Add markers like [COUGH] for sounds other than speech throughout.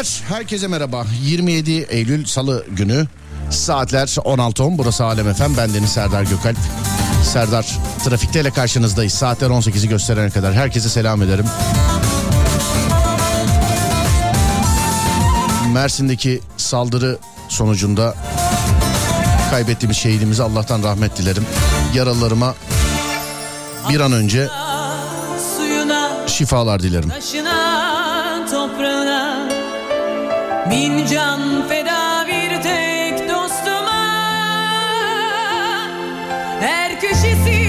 Beyler herkese merhaba. 27 Eylül Salı günü saatler 16.10 burası Alem Efem ben Deniz Serdar Gökalp. Serdar trafikte ile karşınızdayız. Saatler 18'i gösterene kadar herkese selam ederim. Mersin'deki saldırı sonucunda kaybettiğimiz şehidimize Allah'tan rahmet dilerim. Yaralılarıma bir an önce şifalar dilerim. taşına, bin can feda bir tek dostuma. Her köşesi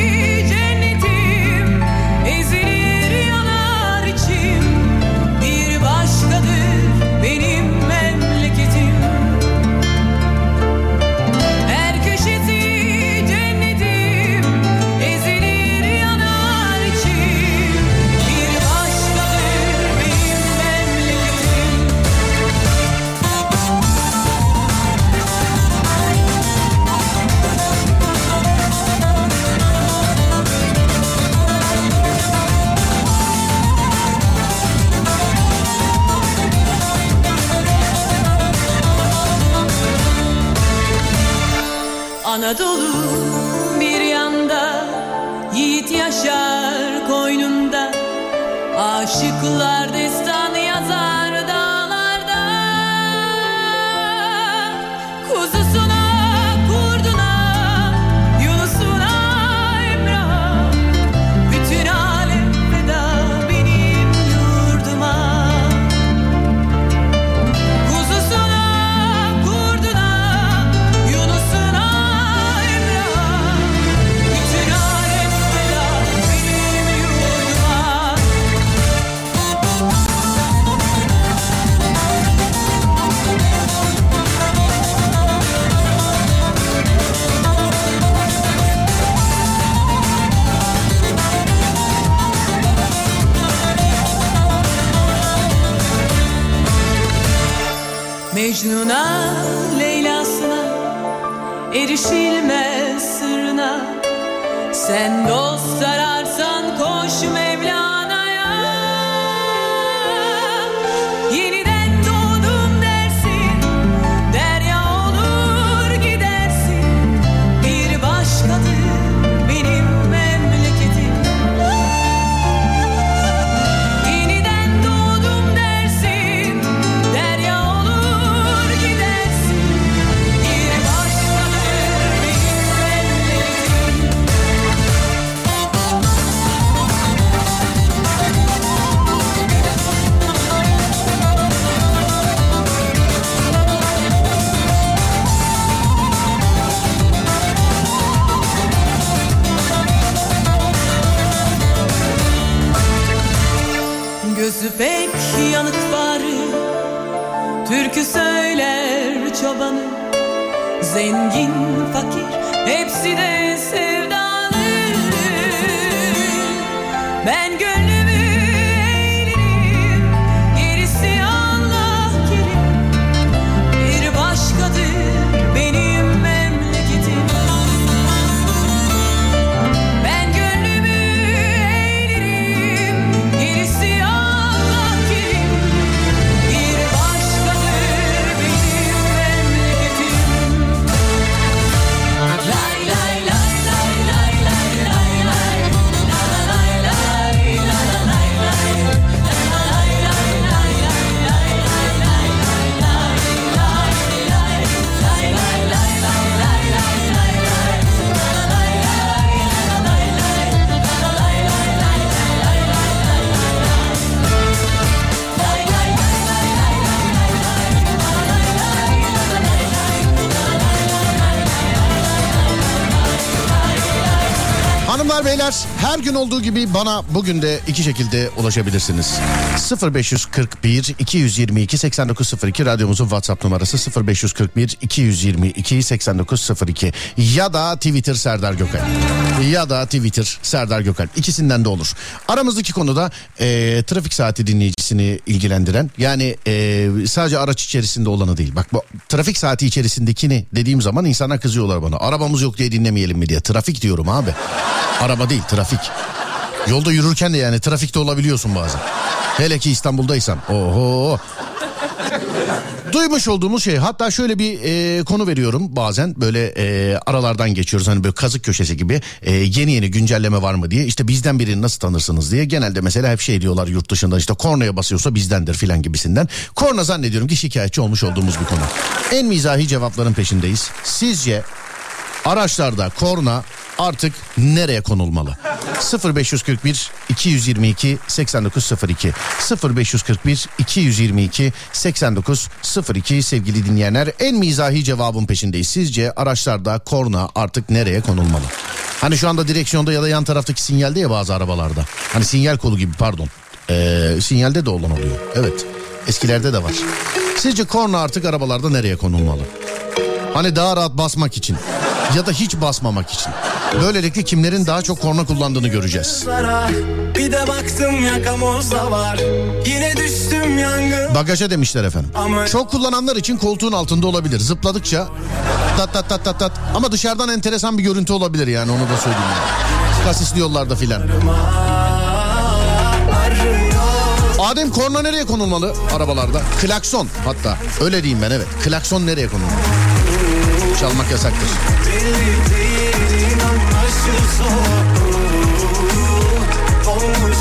Anadolu bir yanda Yiğit yaşar koynunda Aşıklar playoffs her gün olduğu gibi bana bugün de iki şekilde ulaşabilirsiniz. 0541 222 8902 radyomuzun WhatsApp numarası 0541 222 8902 ya da Twitter Serdar Gökal ya da Twitter Serdar Gökal ikisinden de olur. Aramızdaki konuda e, trafik saati dinleyicisini ilgilendiren yani e, sadece araç içerisinde olanı değil. Bak bu trafik saati içerisindekini dediğim zaman insanlar kızıyorlar bana. Arabamız yok diye dinlemeyelim mi diye. Trafik diyorum abi. Araba değil trafik. Yolda yürürken de yani trafikte olabiliyorsun bazen. Hele ki İstanbul'daysan. Oho. Duymuş olduğumuz şey hatta şöyle bir e, konu veriyorum bazen böyle e, aralardan geçiyoruz hani böyle kazık köşesi gibi e, yeni yeni güncelleme var mı diye işte bizden birini nasıl tanırsınız diye genelde mesela hep şey diyorlar yurt dışında işte kornaya basıyorsa bizdendir filan gibisinden. Korna zannediyorum ki şikayetçi olmuş olduğumuz bir konu. En mizahi cevapların peşindeyiz. Sizce araçlarda korna artık nereye konulmalı? 0541 222 8902 0541 222 8902 sevgili dinleyenler en mizahi cevabın peşindeyiz. Sizce araçlarda korna artık nereye konulmalı? Hani şu anda direksiyonda ya da yan taraftaki sinyalde ya bazı arabalarda. Hani sinyal kolu gibi pardon. Ee, sinyalde de olan oluyor. Evet. Eskilerde de var. Sizce korna artık arabalarda nereye konulmalı? Hani daha rahat basmak için ya da hiç basmamak için. Böylelikle kimlerin daha çok korna kullandığını göreceğiz. Bir de baktım yakamozda var Yine düştüm yangın Bagaja demişler efendim. Ama- Çok kullananlar için koltuğun altında olabilir. Zıpladıkça tat tat tat tat tat. Ama dışarıdan enteresan bir görüntü olabilir yani onu da söyleyeyim. Yani. Kasisli yollarda filan. Adem korna nereye konulmalı arabalarda? Klakson hatta. Öyle diyeyim ben evet. Klakson nereye konulmalı? Çalmak yasaktır. Olmuş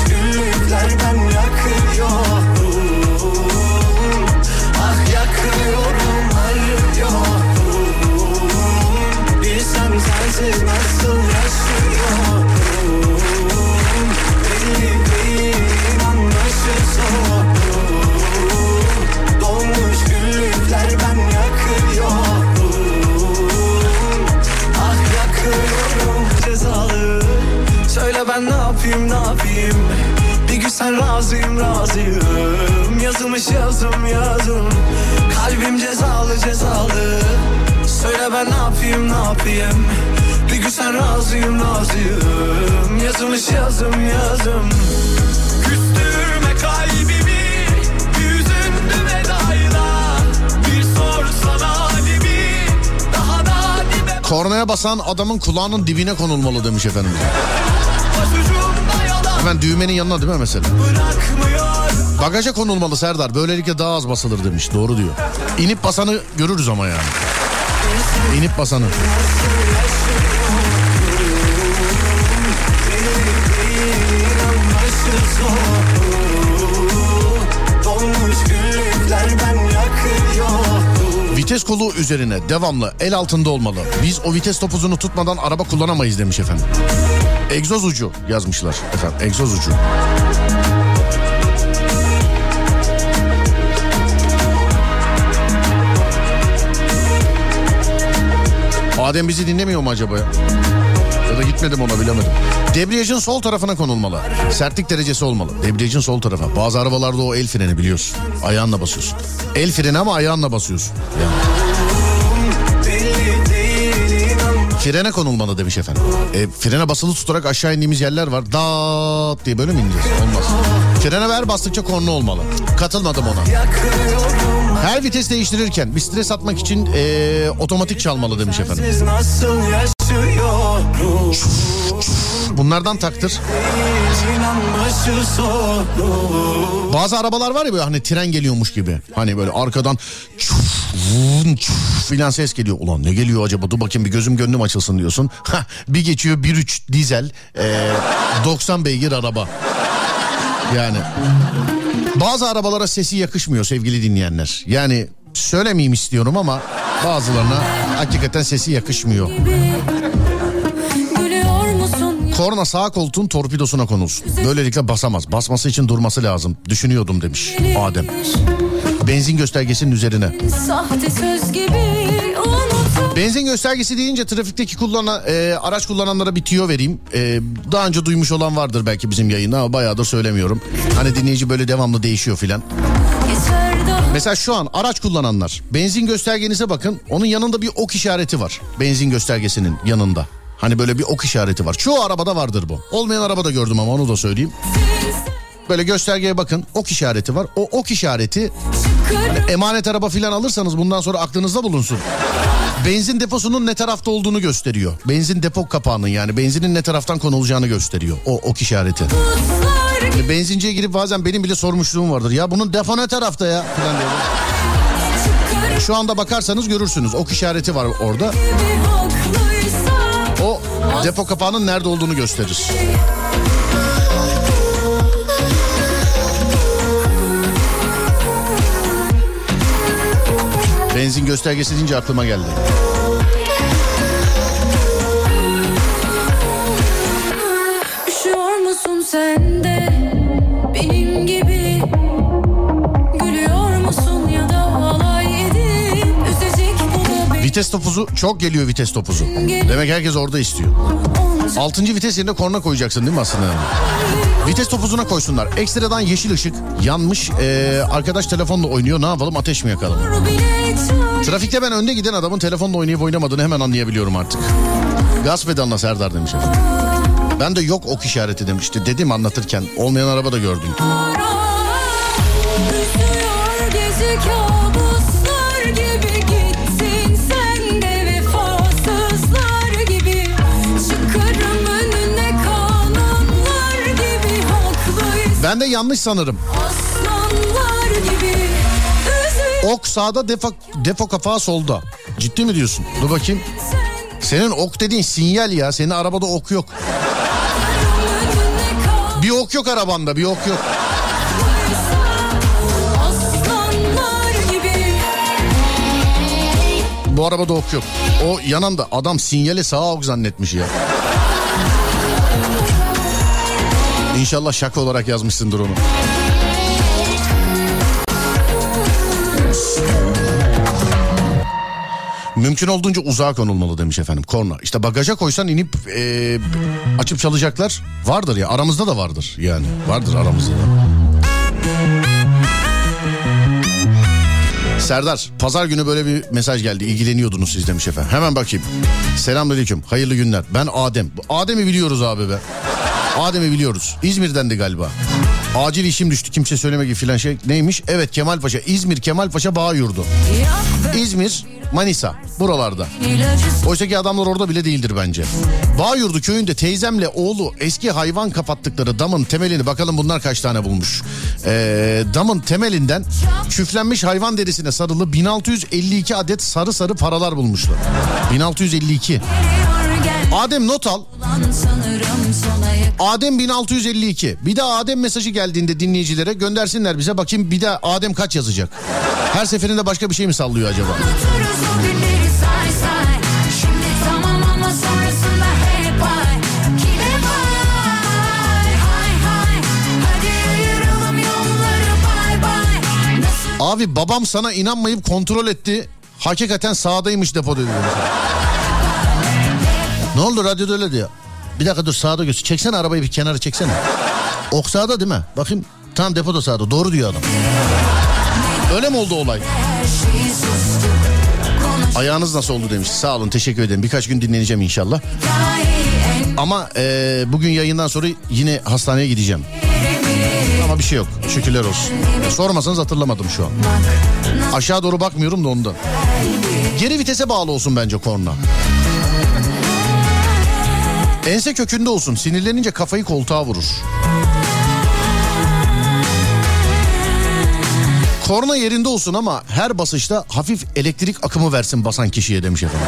Söyle ben ne yapayım ne yapayım? Bir gün sen razıyım razıyım. Yazılmış yazım yazım. Kalbim cezalı cezalı. Söyle ben ne yapayım ne yapayım? Bir gün sen razıyım razıyım. Yazılmış yazım yazım. Küstürme kalbimi Yüzündü vedayla Bir sorsana halimi Daha da dibe Kornaya basan adamın kulağının dibine konulmalı demiş efendim. Hemen düğmenin yanına değil mi mesela? Bagaja konulmalı Serdar. Böylelikle daha az basılır demiş. Doğru diyor. İnip basanı görürüz ama yani. İnip basanı. Vites kolu üzerine devamlı el altında olmalı. Biz o vites topuzunu tutmadan araba kullanamayız demiş efendim. Egzoz ucu yazmışlar efendim. Egzoz ucu. Adem bizi dinlemiyor mu acaba ya? Ya da gitmedim ona bilemedim. Debriyajın sol tarafına konulmalı. Sertlik derecesi olmalı. Debriyajın sol tarafa. Bazı arabalarda o el freni biliyorsun. Ayağınla basıyorsun. El freni ama ayağınla basıyorsun. Yani. Frene konulmalı demiş efendim. E, frene basılı tutarak aşağı indiğimiz yerler var. Dağıt diye böyle mi ineceğiz? Olmaz. Frene ver bastıkça korna olmalı. Katılmadım ona. Her vites değiştirirken bir stres atmak için e, otomatik çalmalı demiş efendim. Siz nasıl yaşıyorum Bunlardan taktır. Bazı arabalar var ya böyle hani tren geliyormuş gibi. Hani böyle arkadan çuf, çuf filan ses geliyor. Ulan ne geliyor acaba dur bakayım bir gözüm gönlüm açılsın diyorsun. Hah, bir geçiyor 1.3 dizel e, 90 beygir araba. Yani bazı arabalara sesi yakışmıyor sevgili dinleyenler. Yani söylemeyeyim istiyorum ama bazılarına hakikaten sesi yakışmıyor. Korna sağ koltuğun torpidosuna konulsun. Böylelikle basamaz. Basması için durması lazım. Düşünüyordum demiş Adem. Benzin göstergesinin üzerine. Benzin göstergesi deyince trafikteki kullanan e, araç kullananlara bir tüyo vereyim. E, daha önce duymuş olan vardır belki bizim yayında ama bayağıdır söylemiyorum. Hani dinleyici böyle devamlı değişiyor filan. Mesela şu an araç kullananlar benzin göstergenize bakın. Onun yanında bir ok işareti var. Benzin göstergesinin yanında. Hani böyle bir ok işareti var. Çoğu arabada vardır bu. Olmayan araba da gördüm ama onu da söyleyeyim. Böyle göstergeye bakın ok işareti var. O ok işareti çıkarım emanet araba filan alırsanız bundan sonra aklınızda bulunsun. Benzin deposunun ne tarafta olduğunu gösteriyor. Benzin depo kapağının yani benzinin ne taraftan konulacağını gösteriyor. O ok işareti. Yani benzinciye girip bazen benim bile sormuşluğum vardır. Ya bunun depo ne tarafta ya? Falan diye. Şu anda bakarsanız görürsünüz. Ok işareti var orada. Depo kapağının nerede olduğunu gösterir. Benzin göstergesi deyince aklıma geldi. Üşüyor musun sen de benim Vites topuzu çok geliyor vites topuzu. Demek herkes orada istiyor. Altıncı vites yerine korna koyacaksın değil mi aslında? Vites topuzuna koysunlar. Ekstradan yeşil ışık yanmış. Ee, arkadaş telefonla oynuyor. Ne yapalım ateş mi yakalım? Trafikte ben önde giden adamın telefonla oynayıp oynamadığını hemen anlayabiliyorum artık. Gaz pedalına Serdar demiş. Ben de yok ok işareti demişti. Dedim anlatırken. Olmayan araba da gördüm. Gece Ben de yanlış sanırım. Ok sağda defo, defo kafağı solda. Ciddi mi diyorsun? Dur bakayım. sen Senin ok dediğin sinyal ya. Senin arabada ok yok. Bir ok yok arabanda bir ok yok. Bu arabada ok yok. O yanında adam sinyali sağ ok zannetmiş ya. İnşallah şaka olarak yazmışsındır onu. Mümkün olduğunca uzağa konulmalı demiş efendim korna. İşte bagaja koysan inip e, açıp çalacaklar vardır ya aramızda da vardır yani vardır aramızda da. Serdar pazar günü böyle bir mesaj geldi ilgileniyordunuz siz demiş efendim. Hemen bakayım. Selamünaleyküm hayırlı günler. Ben Adem. Adem'i biliyoruz abi be. Adem'i biliyoruz. İzmir'dendi galiba. Acil işim düştü kimse söylemedi filan şey. Neymiş? Evet Kemalpaşa. İzmir Kemalpaşa Bağ Yurdu. Yak İzmir, Manisa buralarda. Oysa ki adamlar orada bile değildir bence. Bağyurdu köyünde teyzemle oğlu eski hayvan kapattıkları damın temelini bakalım bunlar kaç tane bulmuş. Ee, damın temelinden küflenmiş hayvan derisine sarılı 1652 adet sarı sarı paralar bulmuşlar. 1652. Adem not al. Adem 1652. Bir de Adem mesajı geldiğinde dinleyicilere göndersinler bize bakayım bir de Adem kaç yazacak. Her seferinde başka bir şey mi sallıyor acaba? Abi babam sana inanmayıp kontrol etti. Hakikaten sağdaymış depo dedi. Ne oldu radyoda öyle diyor. Bir dakika dur sağda göz. Çeksene arabayı bir kenara çeksene. Ok sağda değil mi? Bakayım tam depoda sağda. Doğru diyor adam. Öyle mi oldu olay? Ayağınız nasıl oldu demiş. Sağ olun teşekkür ederim. Birkaç gün dinleneceğim inşallah. Ama eee, bugün yayından sonra yine hastaneye gideceğim. Ama bir şey yok. Şükürler olsun. Sormasanız hatırlamadım şu an. Aşağı doğru bakmıyorum da ondan. Geri vitese bağlı olsun bence korna. Ense kökünde olsun. Sinirlenince kafayı koltuğa vurur. Korna yerinde olsun ama her basışta hafif elektrik akımı versin basan kişiye demiş efendim.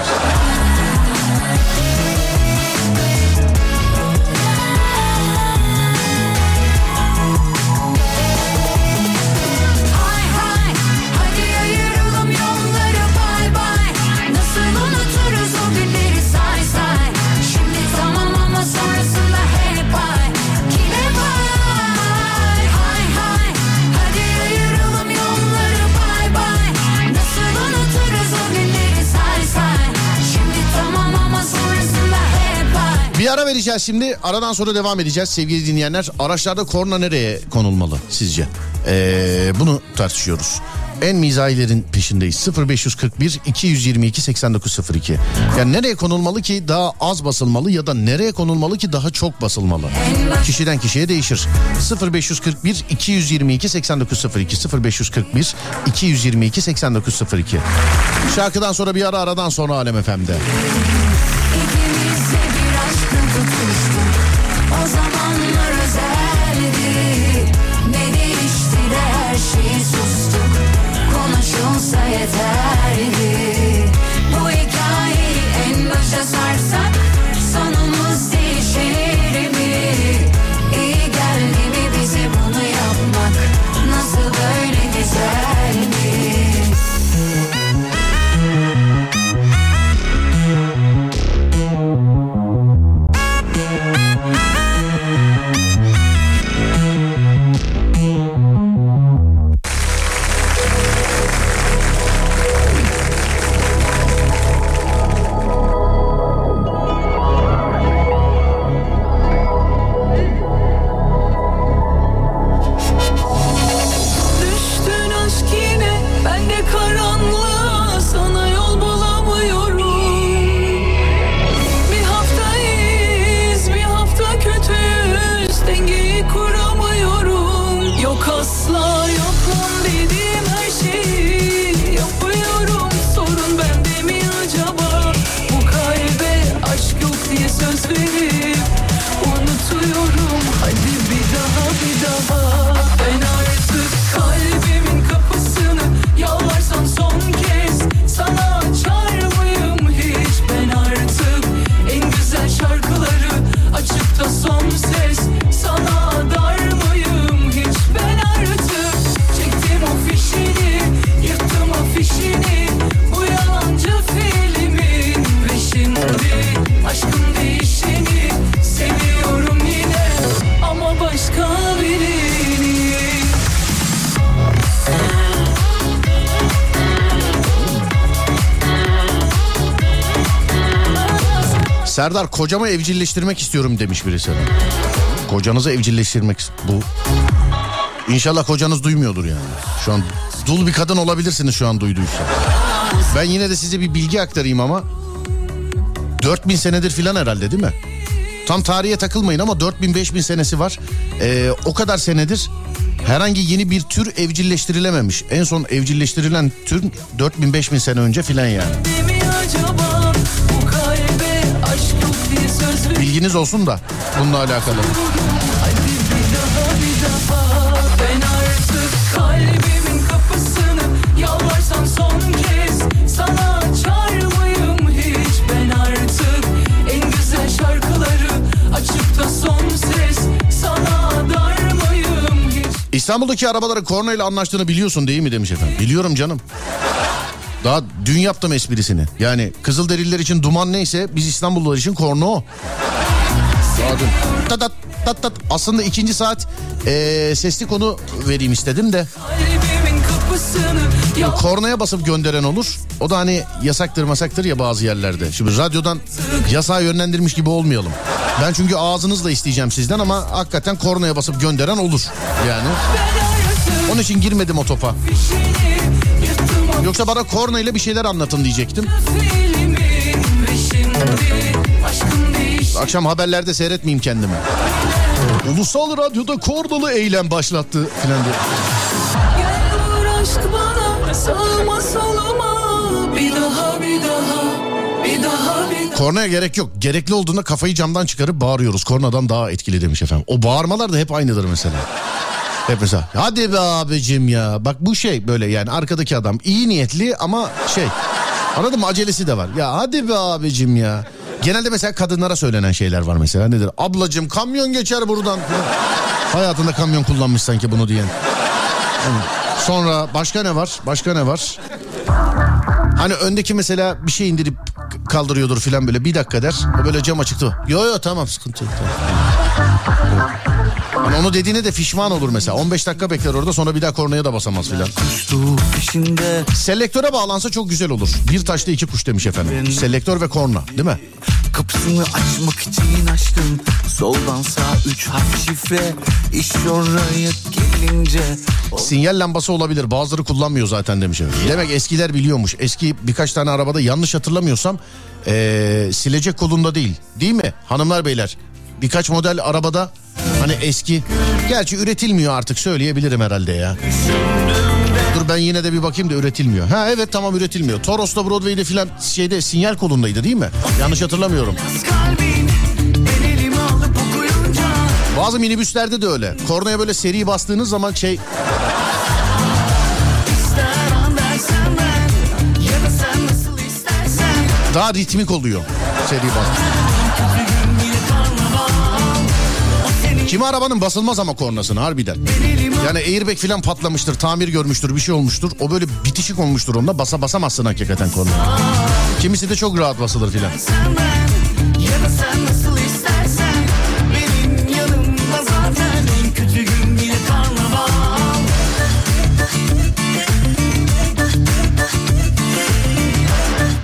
Vereceğiz şimdi. Aradan sonra devam edeceğiz sevgili dinleyenler. Araçlarda korna nereye konulmalı sizce? Ee, bunu tartışıyoruz. En mizahilerin peşindeyiz. 0541 222 8902. Yani nereye konulmalı ki daha az basılmalı ya da nereye konulmalı ki daha çok basılmalı? Kişiden kişiye değişir. 0541 222 8902 0541 222 8902. Şarkıdan sonra bir ara aradan sonra Alem FM'de. Serdar kocamı evcilleştirmek istiyorum demiş birisi. Kocanızı evcilleştirmek bu. İnşallah kocanız duymuyordur yani. Şu an dul bir kadın olabilirsiniz şu an duyduysa. Ben yine de size bir bilgi aktarayım ama 4000 senedir filan herhalde değil mi? Tam tarihe takılmayın ama 4000 5000 senesi var. Ee, o kadar senedir herhangi yeni bir tür evcilleştirilememiş. En son evcilleştirilen tür 4000 5000 sene önce filan yani. Ses Sana dar mıyım hiç İstanbul'daki arabaları korna ile anlaştığını biliyorsun değil mi demiş efendim. Biliyorum canım. Daha dün yaptım esprisini. Yani Kızılderililer için duman neyse biz İstanbullular için korna o. Dün. Tat tat tat tat. Aslında ikinci saat eee, sesli konu vereyim istedim de. Kapısını Kornaya basıp gönderen olur. O da hani yasaktır masaktır ya bazı yerlerde. Şimdi radyodan yasağa yönlendirmiş gibi olmayalım. Ben çünkü ağzınızla isteyeceğim sizden ama hakikaten kornaya basıp gönderen olur. Yani onun için girmedim o topa. Yoksa bana korna ile bir şeyler anlatın diyecektim. değişti Akşam haberlerde seyretmeyeyim kendimi. Ulusal Radyo'da kornalı eylem başlattı filan diye. Kornaya gerek yok. Gerekli olduğunda kafayı camdan çıkarıp bağırıyoruz. Kornadan daha etkili demiş efendim. O bağırmalar da hep aynıdır mesela. Hep mesela hadi be abicim ya. Bak bu şey böyle yani arkadaki adam iyi niyetli ama şey anladın mı acelesi de var. Ya hadi be abicim ya. Genelde mesela kadınlara söylenen şeyler var mesela. Nedir? Ablacım kamyon geçer buradan. Hayatında kamyon kullanmış sanki bunu diyen. Sonra başka ne var? Başka ne var? Hani öndeki mesela bir şey indirip kaldırıyordur filan böyle bir dakika der. O böyle cam açıktı. Yo yo tamam sıkıntı yok. tamam. Hani onu dediğine de fişman olur mesela. 15 dakika bekler orada sonra bir daha kornaya da basamaz filan. Selektöre bağlansa çok güzel olur. Bir taşla iki kuş demiş efendim. Selektör ve korna değil mi? Kapısını açmak için açtım Soldan sağ üç harf şifre İş oraya gelince Sinyal lambası olabilir. Bazıları kullanmıyor zaten demiş efendim. Demek eskiler biliyormuş. Eski birkaç tane arabada yanlış hatırlamıyorsam ee, silecek kolunda değil. Değil mi hanımlar beyler? Birkaç model arabada hani eski. Gerçi üretilmiyor artık söyleyebilirim herhalde ya. Dur ben yine de bir bakayım da üretilmiyor. Ha evet tamam üretilmiyor. Toros'ta Broadway'de filan şeyde sinyal kolundaydı değil mi? Yanlış hatırlamıyorum. Bazı minibüslerde de öyle. Kornaya böyle seri bastığınız zaman şey daha ritmik oluyor. Seri bastığınız. Kimi arabanın basılmaz ama kornasını harbiden. Yani airbag falan patlamıştır, tamir görmüştür, bir şey olmuştur. O böyle bitişik olmuştur onda. Basa basamazsın hakikaten kornaya. Kimisi de çok rahat basılır filan. Ya da sen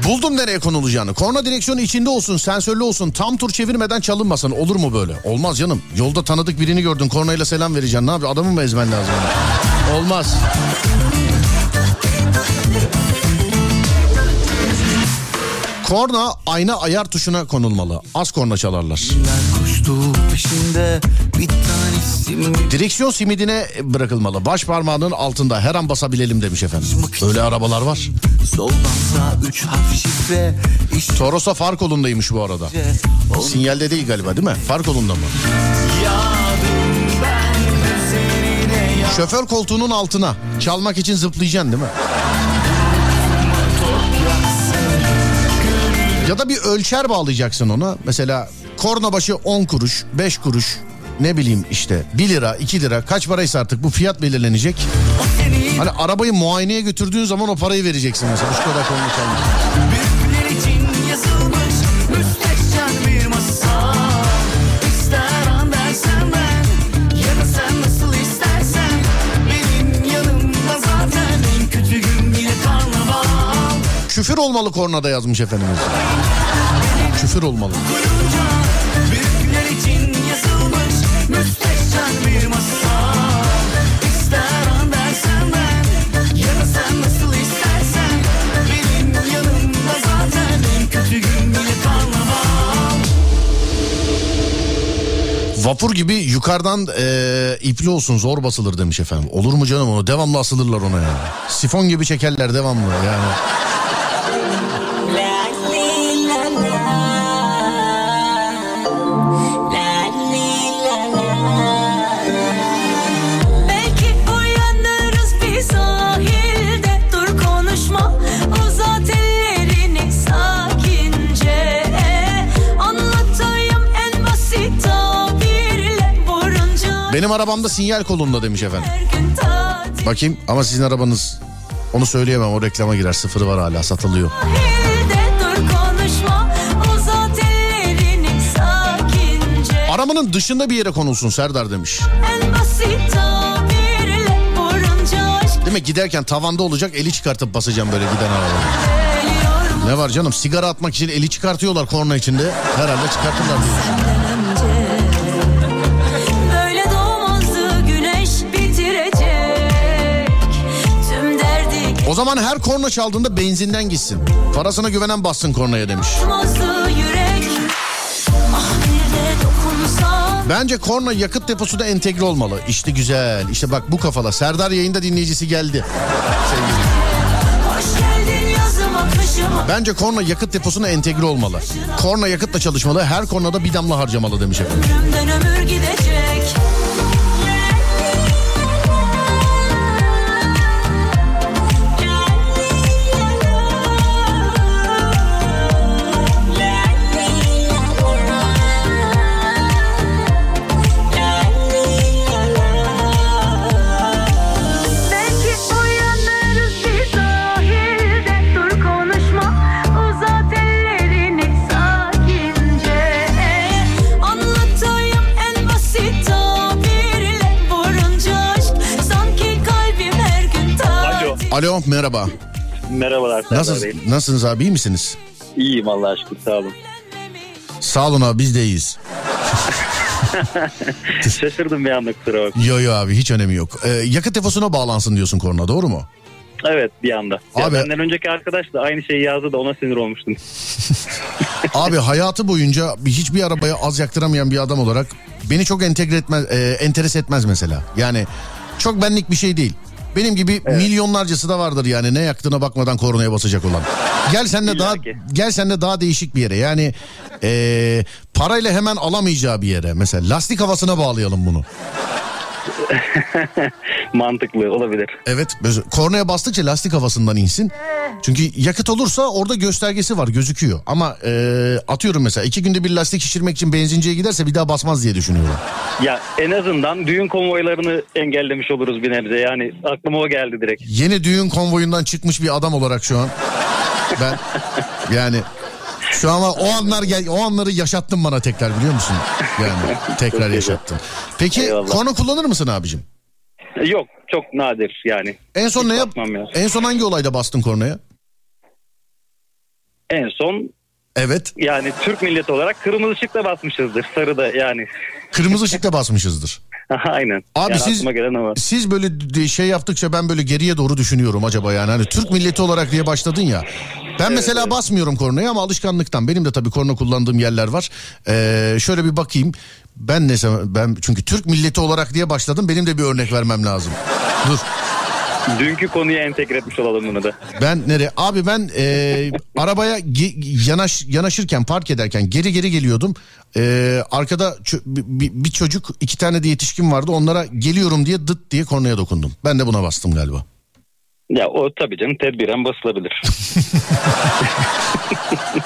Buldum nereye konulacağını. Korna direksiyonu içinde olsun, sensörlü olsun. Tam tur çevirmeden çalınmasın. Olur mu böyle? Olmaz canım. Yolda tanıdık birini gördün. Kornayla selam vereceksin. Ne yapıyor? Adamı mı ezmen lazım? Olmaz. Korna ayna ayar tuşuna konulmalı. Az korna çalarlar. Peşinde? Direksiyon simidine bırakılmalı. Baş parmağının altında her an basabilelim demiş efendim. Öyle arabalar var. Toros'a far kolundaymış bu arada. Sinyalde değil galiba değil mi? Far kolunda mı? Şoför koltuğunun altına çalmak için zıplayacaksın değil mi? Ya da bir ölçer bağlayacaksın ona. Mesela korna başı 10 kuruş, 5 kuruş, ne bileyim işte 1 lira, 2 lira kaç paraysa artık bu fiyat belirlenecek. Hani arabayı muayeneye götürdüğün zaman o parayı vereceksin mesela. Şu kadar korna Küfür olmalı kornada yazmış efendimiz. Küfür olmalı. Vapur gibi yukarıdan eee, ipli olsun zor basılır demiş efendim. Olur mu canım onu devamlı asılırlar ona ya. Sifon gibi çekerler devamlı yani. Benim arabamda sinyal kolunda demiş efendim. Bakayım ama sizin arabanız onu söyleyemem o reklama girer sıfırı var hala satılıyor. Arabanın dışında bir yere konulsun Serdar demiş. Değil mi giderken tavanda olacak eli çıkartıp basacağım böyle giden araba. Ne var canım sigara atmak için eli çıkartıyorlar korna içinde. Herhalde çıkartırlar diye O zaman her korna çaldığında benzinden gitsin. Parasına güvenen bassın kornaya demiş. Bence korna yakıt deposuna entegre olmalı. İşte güzel. İşte bak bu kafala. Serdar yayında dinleyicisi geldi. Sevgili. Bence korna yakıt deposuna entegre olmalı. Korna yakıtla çalışmalı. Her kornada bir damla harcamalı demiş efendim. Ömür gidecek Alo merhaba. Merhabalar Nasıl, Bey. nasılsınız abi iyi misiniz? İyiyim Allah'a şükür sağ olun. Sağ olun abi biz de iyiyiz. [LAUGHS] Şaşırdım bir anda kusura bakma. Yo yo abi hiç önemi yok. Ee, yakıt deposuna bağlansın diyorsun korna doğru mu? Evet bir anda. Ya Abi- benden önceki arkadaş da aynı şeyi yazdı da ona sinir olmuştum. [LAUGHS] Abi hayatı boyunca bir- hiçbir arabaya az yaktıramayan bir adam olarak beni çok entegre etmez, e, enteres etmez mesela. Yani çok benlik bir şey değil. Benim gibi milyonlarcası da vardır yani ne yaktığına bakmadan kornaya basacak olan. Gel sen de daha gel sen de daha değişik bir yere. Yani e, parayla hemen alamayacağı bir yere. Mesela lastik havasına bağlayalım bunu. [LAUGHS] Mantıklı olabilir. Evet kornaya bastıkça lastik havasından insin. Çünkü yakıt olursa orada göstergesi var gözüküyor. Ama e, atıyorum mesela iki günde bir lastik şişirmek için benzinciye giderse bir daha basmaz diye düşünüyorum. Ya en azından düğün konvoylarını engellemiş oluruz bir nebze. Yani aklıma o geldi direkt. Yeni düğün konvoyundan çıkmış bir adam olarak şu an ben yani şu an o anlar gel o anları yaşattın bana tekrar biliyor musun? Yani [LAUGHS] tekrar yaşattın. Peki Eyvallah. korna kullanır mısın abicim? Yok çok nadir yani. En son Hiç ne yap? ya. En son hangi olayda bastın kornaya? En son Evet. yani Türk milleti olarak kırmızı ışıkta basmışızdır. Sarıda yani. Kırmızı ışıkta basmışızdır. [LAUGHS] Aynen. Abi yani siz gelen o var. siz böyle şey yaptıkça ben böyle geriye doğru düşünüyorum acaba yani hani Türk milleti olarak diye başladın ya. Ben mesela basmıyorum kornaya ama alışkanlıktan benim de tabii korna kullandığım yerler var. Ee, şöyle bir bakayım. Ben ne ben çünkü Türk milleti olarak diye başladım. Benim de bir örnek vermem lazım. Dur. Dünkü konuya entegre etmiş olalım bunu da. Ben nereye? Abi ben e, arabaya ge- yanaş yanaşırken park ederken geri geri geliyordum. E, arkada bir, bir çocuk iki tane de yetişkin vardı. Onlara geliyorum diye dıt diye kornaya dokundum. Ben de buna bastım galiba. Ya o tabii canım tedbiren basılabilir. [LAUGHS]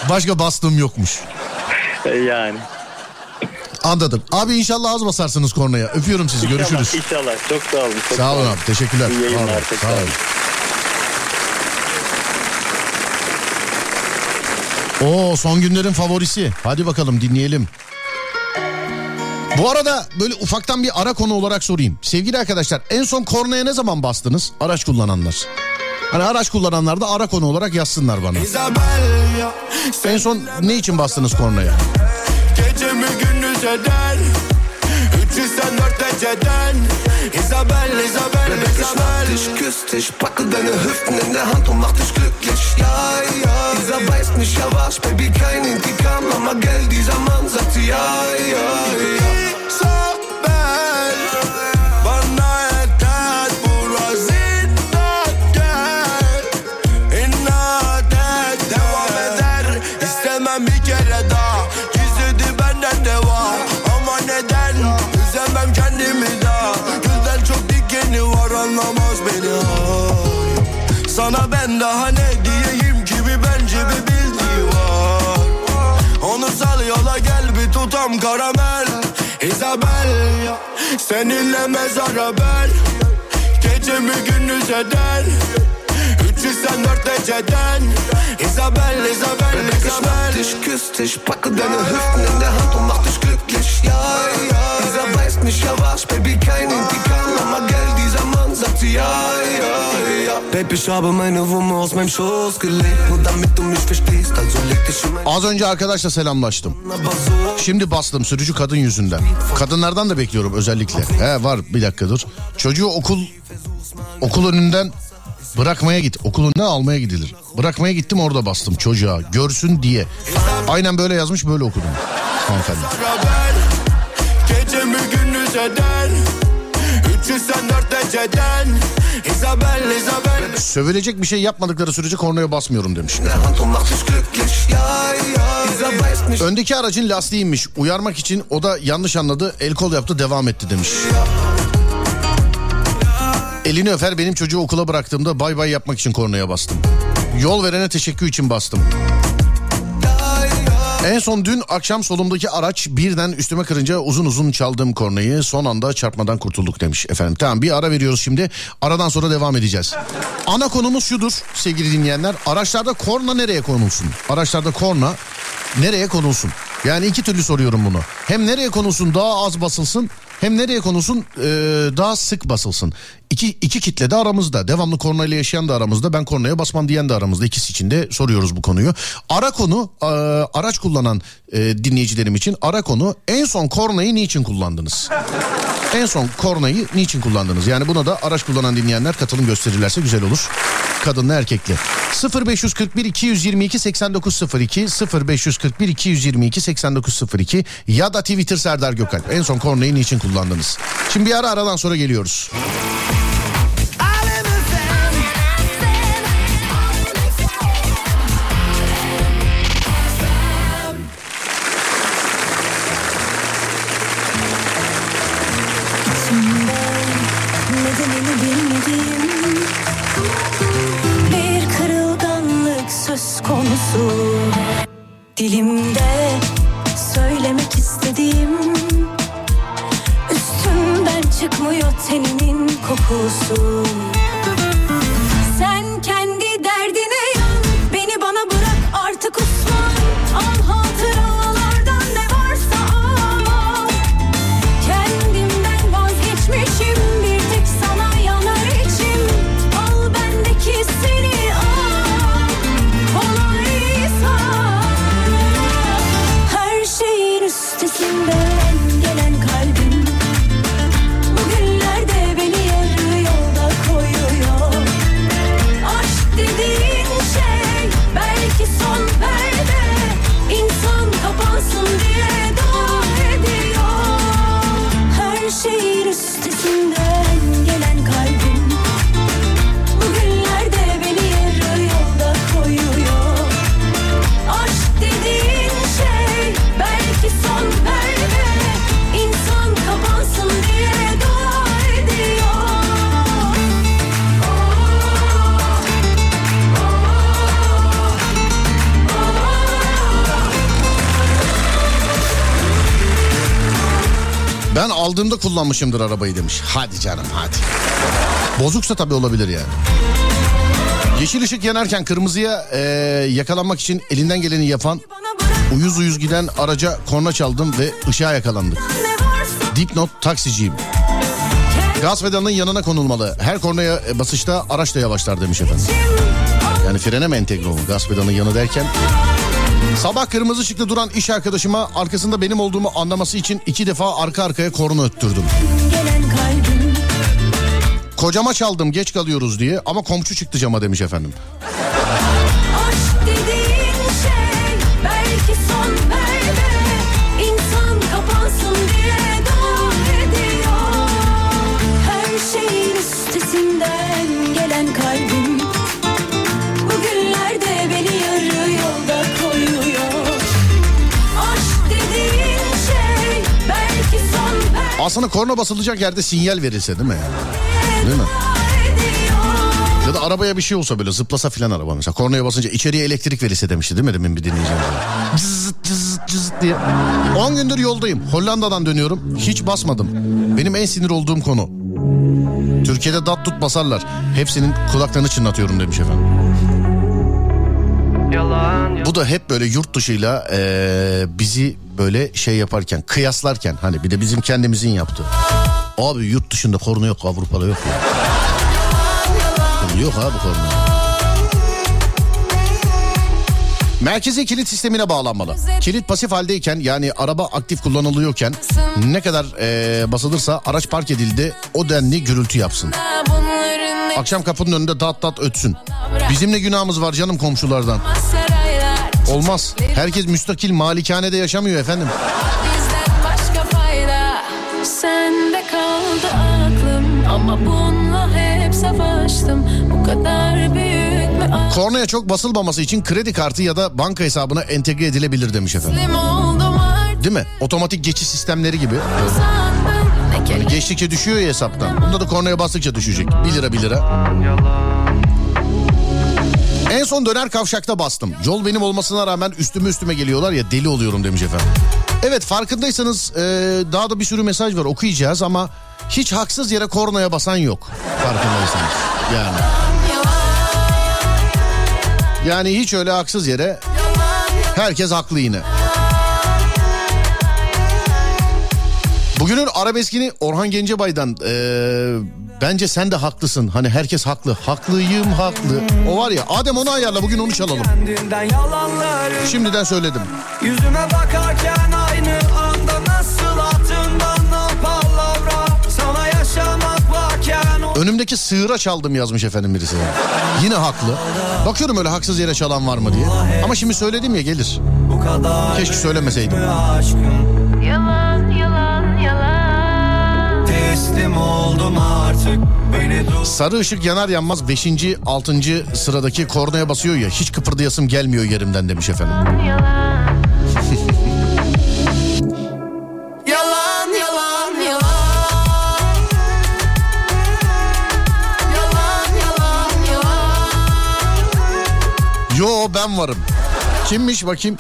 Başka bastığım yokmuş. E, yani. Anladım. Abi inşallah az basarsınız kornaya. Öpüyorum sizi. Görüşürüz. İnşallah, inşallah. Çok sağ olun. Çok Sağ olun abi. Teşekkürler. İyi yayınlar, Sağ olun. çok Sağ olun. Oo son günlerin favorisi. Hadi bakalım dinleyelim. Bu arada böyle ufaktan bir ara konu olarak sorayım. Sevgili arkadaşlar en son kornaya ne zaman bastınız? Araç kullananlar. Hani araç kullananlar da ara konu olarak yazsınlar bana. En son ne için bastınız kornaya? Gecemi gündüz eder 304 dereceden. Isabel, Isabel, Isabel. Ich küss dich, packe deine Hüften in der Hand und mach dich glücklich. Ja, ja, dieser beißt mich ja wasch, Baby, kein Intikam, aber gell, dieser Mann sagt ja, ja, ja. Bana Sana ben daha ne diyeyim ki bir bence bir bildiği var. Onu sal yola gel bir tutam karamel. Isabel Seninle mezara ben Gecemi gündüz eder 304 dereceden Isabel, Isabel, Isabel dich, küss dich, packe deine Hüften in der Hand und mach dich glücklich. Ja, ja, dieser beißt mich ja Baby, kein Intikam, aber sagt ja, ja, ja. Baby, ich habe meine Wumme aus meinem Schoß gelegt, nur damit du mich verstehst, also leg dich in Az önce arkadaşla selamlaştım. Şimdi bastım sürücü kadın yüzünden. Kadınlardan da bekliyorum özellikle. He var bir dakika dur. Çocuğu okul okul önünden bırakmaya git. Okul önünden almaya gidilir. Bırakmaya gittim orada bastım çocuğa görsün diye. Aynen böyle yazmış böyle okudum hanımefendi. beraber Gecemi gündüz eder 304 dereceden Isabel, Isabel Sövülecek bir şey yapmadıkları sürece kornaya basmıyorum demiş. Öndeki aracın lastiğiymiş. Uyarmak için o da yanlış anladı. El kol yaptı devam etti demiş. Elini öfer benim çocuğu okula bıraktığımda bay bay yapmak için kornaya bastım. Yol verene teşekkür için bastım. En son dün akşam solumdaki araç birden üstüme kırınca uzun uzun çaldığım kornayı son anda çarpmadan kurtulduk demiş efendim. Tamam bir ara veriyoruz şimdi. Aradan sonra devam edeceğiz. Ana konumuz şudur sevgili dinleyenler. Araçlarda korna nereye konulsun? Araçlarda korna nereye konulsun? Yani iki türlü soruyorum bunu. Hem nereye konulsun daha az basılsın hem nereye konulsun e, daha sık basılsın. İki, iki kitle de aramızda. Devamlı kornayla yaşayan da aramızda. Ben kornaya basmam diyen de aramızda. İkisi için de soruyoruz bu konuyu. Ara konu e, araç kullanan e, dinleyicilerim için ara konu en son kornayı niçin kullandınız? En son kornayı niçin kullandınız? Yani buna da araç kullanan dinleyenler katılım gösterirlerse güzel olur. Kadınlı erkekli. 0541 222 8902 0541 222 8902 ya da Twitter Serdar Gökalp. En son kornayı niçin kullandınız? Şimdi bir ara aradan sonra geliyoruz. Dilimde söylemek istediğim. Üstümden çıkmıyor teninin kokusu kullanmışımdır arabayı demiş. Hadi canım hadi. Bozuksa tabii olabilir yani. Yeşil ışık yanarken kırmızıya e, yakalanmak için elinden geleni yapan uyuz uyuz giden araca korna çaldım ve ışığa yakalandık. Dipnot taksiciyim. Gaz pedalının yanına konulmalı. Her kornaya e, basışta araç da yavaşlar demiş efendim. Yani frene mi entegre olmalı gaz pedalının yanı derken? Sabah kırmızı ışıkta duran iş arkadaşıma arkasında benim olduğumu anlaması için iki defa arka arkaya korna öttürdüm. Kocama çaldım geç kalıyoruz diye ama komşu çıktı cama demiş efendim. Aslında korna basılacak yerde sinyal verilse değil mi? Değil mi? Ya da arabaya bir şey olsa böyle zıplasa filan araba mesela. Kornaya basınca içeriye elektrik verirse demişti değil mi demin bir dinleyeceğim. Cızıt cızıt cızıt diye. 10 gündür yoldayım. Hollanda'dan dönüyorum. Hiç basmadım. Benim en sinir olduğum konu. Türkiye'de dat tut basarlar. Hepsinin kulaklarını çınlatıyorum demiş efendim. Bu da hep böyle yurt dışıyla eee, bizi böyle şey yaparken kıyaslarken hani bir de bizim kendimizin yaptığı. Abi yurt dışında korna yok Avrupa'da yok ya. Yok abi korna. Merkezi kilit sistemine bağlanmalı. Kilit pasif haldeyken yani araba aktif kullanılıyorken ne kadar eee, basılırsa araç park edildi o denli gürültü yapsın. Akşam kapının önünde dat dat ötsün. Bizim ne günahımız var canım komşulardan. Olmaz. Herkes müstakil malikanede yaşamıyor efendim. Sende kaldı aklım Ama bununla hep savaştım Bu kadar büyük mü Kornaya çok basılmaması için kredi kartı ya da banka hesabına entegre edilebilir demiş efendim. Değil mi? Otomatik geçiş sistemleri gibi. Böyle. Kelime geçtikçe düşüyor ya hesaptan. Bunda da kornaya bastıkça düşecek. 1 lira 1 lira. En son döner kavşakta bastım. Yol benim olmasına rağmen üstüme üstüme geliyorlar ya deli oluyorum demiş efendim. Evet farkındaysanız e, daha da bir sürü mesaj var okuyacağız ama hiç haksız yere kornaya basan yok. Farkındaysanız yani. Yani hiç öyle haksız yere herkes haklı yine. Bugünün arabeskini Orhan Gencebay'dan e, bence sen de haklısın. Hani herkes haklı. Haklıyım haklı. O var ya Adem onu ayarla bugün onu çalalım. Şimdiden söyledim. Yüzüme bakarken aynı anda nasıl attın bana palavra Sana yaşamak varken Önümdeki sığıra çaldım yazmış efendim birisi. Yine haklı. Bakıyorum öyle haksız yere çalan var mı diye. Ama şimdi söyledim ya gelir. Keşke söylemeseydim. aşkın Sarı ışık yanar yanmaz 5. 6. sıradaki kornaya basıyor ya hiç kıpırdayasım gelmiyor yerimden demiş efendim. yalan Yalan yalan [LAUGHS] yalan Yalan yalan yalan Yo ben varım. Kimmiş bakayım?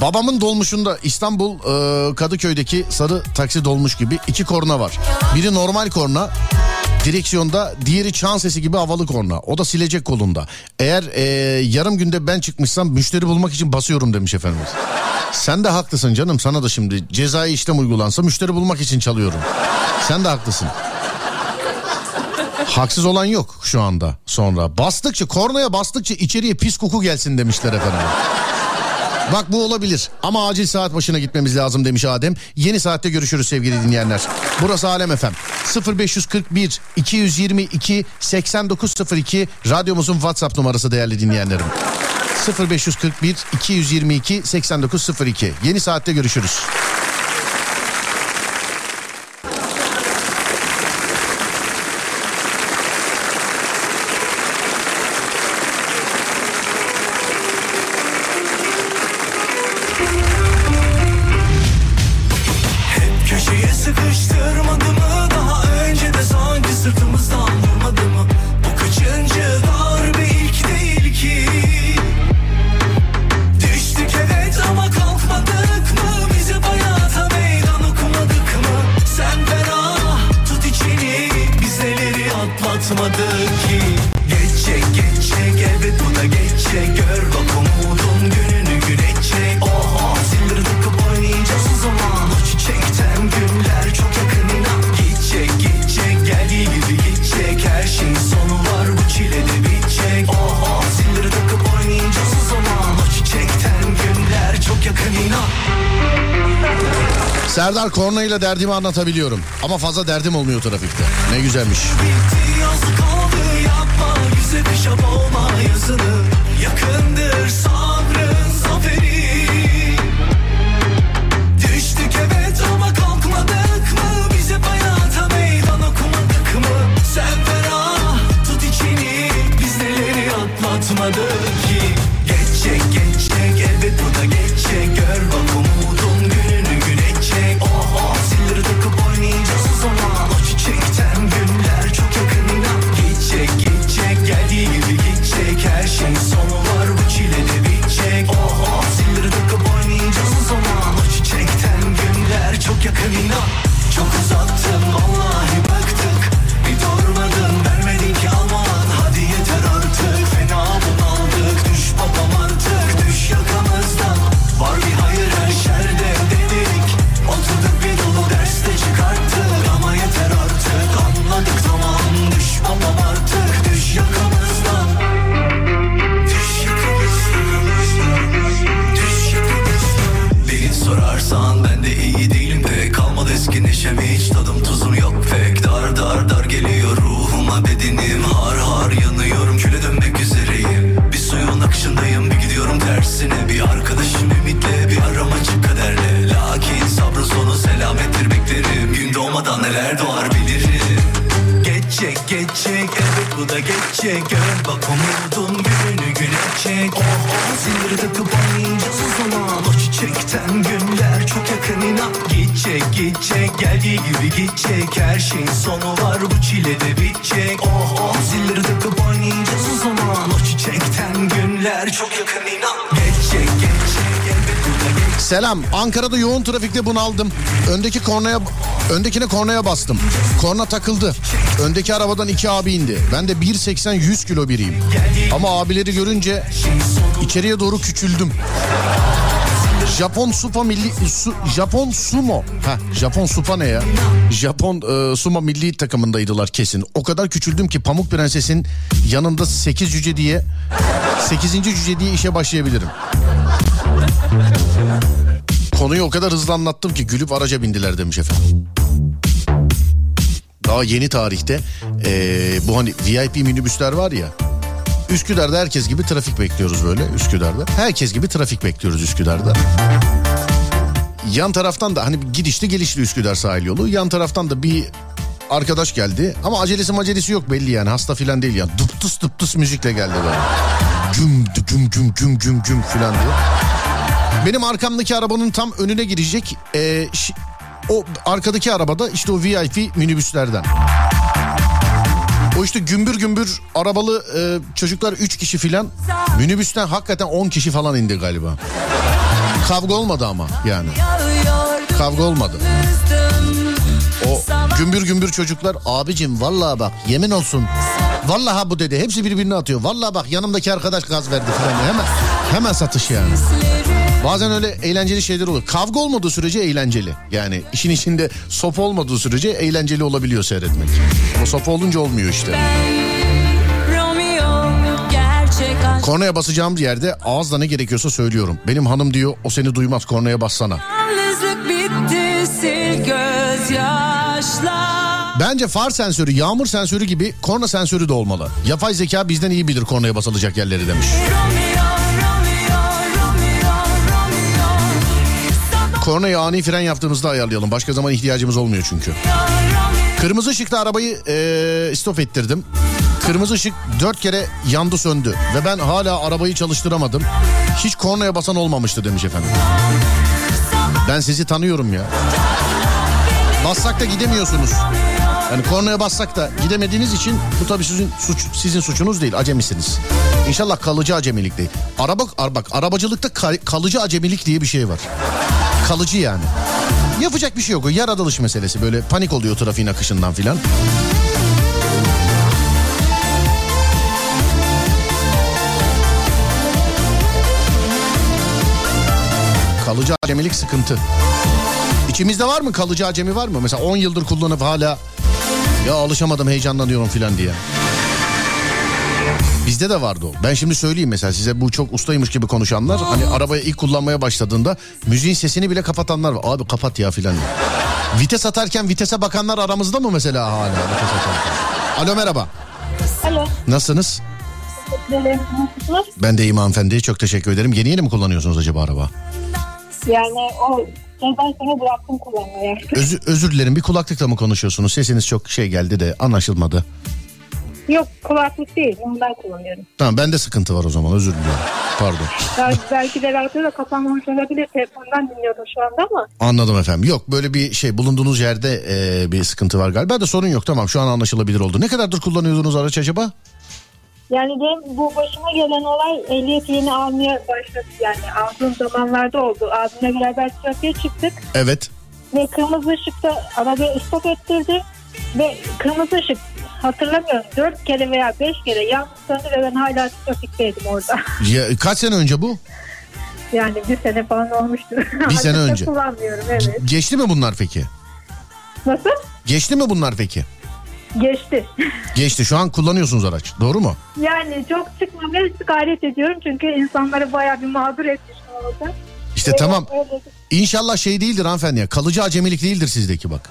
Babamın dolmuşunda İstanbul e, Kadıköy'deki sarı taksi dolmuş gibi iki korna var. Biri normal korna direksiyonda diğeri çan sesi gibi havalı korna. O da silecek kolunda. Eğer e, yarım günde ben çıkmışsam müşteri bulmak için basıyorum demiş efendimiz. Sen de haklısın canım sana da şimdi cezai işlem uygulansa müşteri bulmak için çalıyorum. Sen de haklısın. Haksız olan yok şu anda sonra. Bastıkça kornaya bastıkça içeriye pis koku gelsin demişler efendim. Bak bu olabilir ama acil saat başına gitmemiz lazım demiş Adem. Yeni saatte görüşürüz sevgili dinleyenler. Burası Alem Efem 0541 222 8902 radyomuzun WhatsApp numarası değerli dinleyenlerim. 0541 222 8902 yeni saatte görüşürüz. Derdimi anlatabiliyorum. Ama fazla derdim olmuyor trafikte. Ne güzelmiş. Bitti yazık oldu yapma Yüze kışa boğma yazını Ankara'da yoğun trafikte bunaldım. Öndeki kornaya öndekine kornaya bastım. Korna takıldı. Öndeki arabadan iki abi indi. Ben de 1.80 100 kilo biriyim. Ama abileri görünce içeriye doğru küçüldüm. Japon Supa milli su, Japon sumo. Ha, Japon supa ne ya? Japon e, sumo milli takımındaydılar kesin. O kadar küçüldüm ki Pamuk Prenses'in yanında 8 cüce diye 8. cüce diye işe başlayabilirim. Konuyu o kadar hızlı anlattım ki gülüp araca bindiler demiş efendim. Daha yeni tarihte eee, bu hani VIP minibüsler var ya. Üsküdar'da herkes gibi trafik bekliyoruz böyle Üsküdar'da. Herkes gibi trafik bekliyoruz Üsküdar'da. Yan taraftan da hani gidişli gelişli Üsküdar sahil yolu. Yan taraftan da bir arkadaş geldi. Ama acelesi macelesi yok belli yani hasta filan değil yani. Dıptıs dıptıs müzikle geldi böyle. Güm güm güm güm güm güm filan diye. Benim arkamdaki arabanın tam önüne girecek. Ee, şi- o arkadaki arabada işte o VIP minibüslerden. O işte gümbür gümbür arabalı e, çocuklar 3 kişi filan. Minibüsten hakikaten 10 kişi falan indi galiba. Kavga olmadı ama yani. Kavga olmadı. O gümbür gümbür çocuklar abicim vallahi bak yemin olsun. Vallahi bu dedi. Hepsi birbirine atıyor. Vallahi bak yanımdaki arkadaş gaz verdi falan. Hemen hemen satış yani. Bazen öyle eğlenceli şeyler olur. Kavga olmadığı sürece eğlenceli. Yani işin içinde sopa olmadığı sürece eğlenceli olabiliyor seyretmek. Ama sopa olunca olmuyor işte. Romeo Kornaya basacağım yerde ağızla ne gerekiyorsa söylüyorum. Benim hanım diyor o seni duymaz kornaya bassana. Bitti Bence far sensörü, yağmur sensörü gibi korna sensörü de olmalı. Yapay zeka bizden iyi bilir kornaya basılacak yerleri demiş. Romeo, Kornayı ani fren yaptığımızda ayarlayalım. Başka zaman ihtiyacımız olmuyor çünkü. Kırmızı ışıkta arabayı eee stop ettirdim. Kırmızı ışık dört kere yandı söndü. Ve ben hala arabayı çalıştıramadım. Hiç kornaya basan olmamıştı demiş efendim. Ben sizi tanıyorum ya. Bassak da gidemiyorsunuz. Yani kornaya bassak da gidemediğiniz için bu tabii sizin suç sizin suçunuz değil acemisiniz. İnşallah kalıcı acemilik değil. Araba bak arabacılıkta kal, kalıcı acemilik diye bir şey var. Kalıcı yani. Yapacak bir şey yok. Yaratılış meselesi böyle panik oluyor trafiğin akışından filan. Kalıcı acemilik sıkıntı. İçimizde var mı kalıcı acemi var mı? Mesela 10 yıldır kullanıp hala ya alışamadım heyecanlanıyorum filan diye. Bizde de vardı o. Ben şimdi söyleyeyim mesela size bu çok ustaymış gibi konuşanlar hani arabayı ilk kullanmaya başladığında müziğin sesini bile kapatanlar var. Abi kapat ya filan. Vites atarken vitese bakanlar aramızda mı mesela hala vites atarken? Alo merhaba. Alo. Nasılsınız? Ben de iyiyim hanımefendi. Çok teşekkür ederim. Yeni yeni mi kullanıyorsunuz acaba araba? Yani o şeyden sonra bıraktım kullanmayı. Özür, özür dilerim bir kulaklıkla mı konuşuyorsunuz? Sesiniz çok şey geldi de anlaşılmadı. Yok kulaklık değil. Ondan kullanıyorum. Tamam bende sıkıntı var o zaman özür diliyorum. Pardon. Belki, belki de radyo da kapanmamış olabilir. Telefondan dinliyordum şu anda ama. Anladım efendim. Yok böyle bir şey bulunduğunuz yerde e, bir sıkıntı var galiba da sorun yok tamam şu an anlaşılabilir oldu. Ne kadardır kullanıyordunuz araç acaba? Yani benim bu başıma gelen olay ehliyet yeni almaya başladı. Yani aldığım zamanlarda oldu. Abimle beraber trafiğe çıktık. Evet. Ve kırmızı ışıkta arabayı stop ettirdi. Ve kırmızı ışık hatırlamıyorum. Dört kere veya beş kere yandı ve ben hala trafikteydim orada. [LAUGHS] Ya, kaç sene önce bu? Yani bir sene falan olmuştur. Bir sene önce. kullanmıyorum evet. Geçti mi bunlar peki? Nasıl? Geçti mi bunlar peki? Geçti. Geçti şu an kullanıyorsunuz araç doğru mu? Yani çok çıkmamaya gayret ediyorum çünkü insanları bayağı bir mağdur etmiştim orada. İşte Öyle- tamam öyle- İnşallah şey değildir hanımefendi ya kalıcı acemilik değildir sizdeki bak.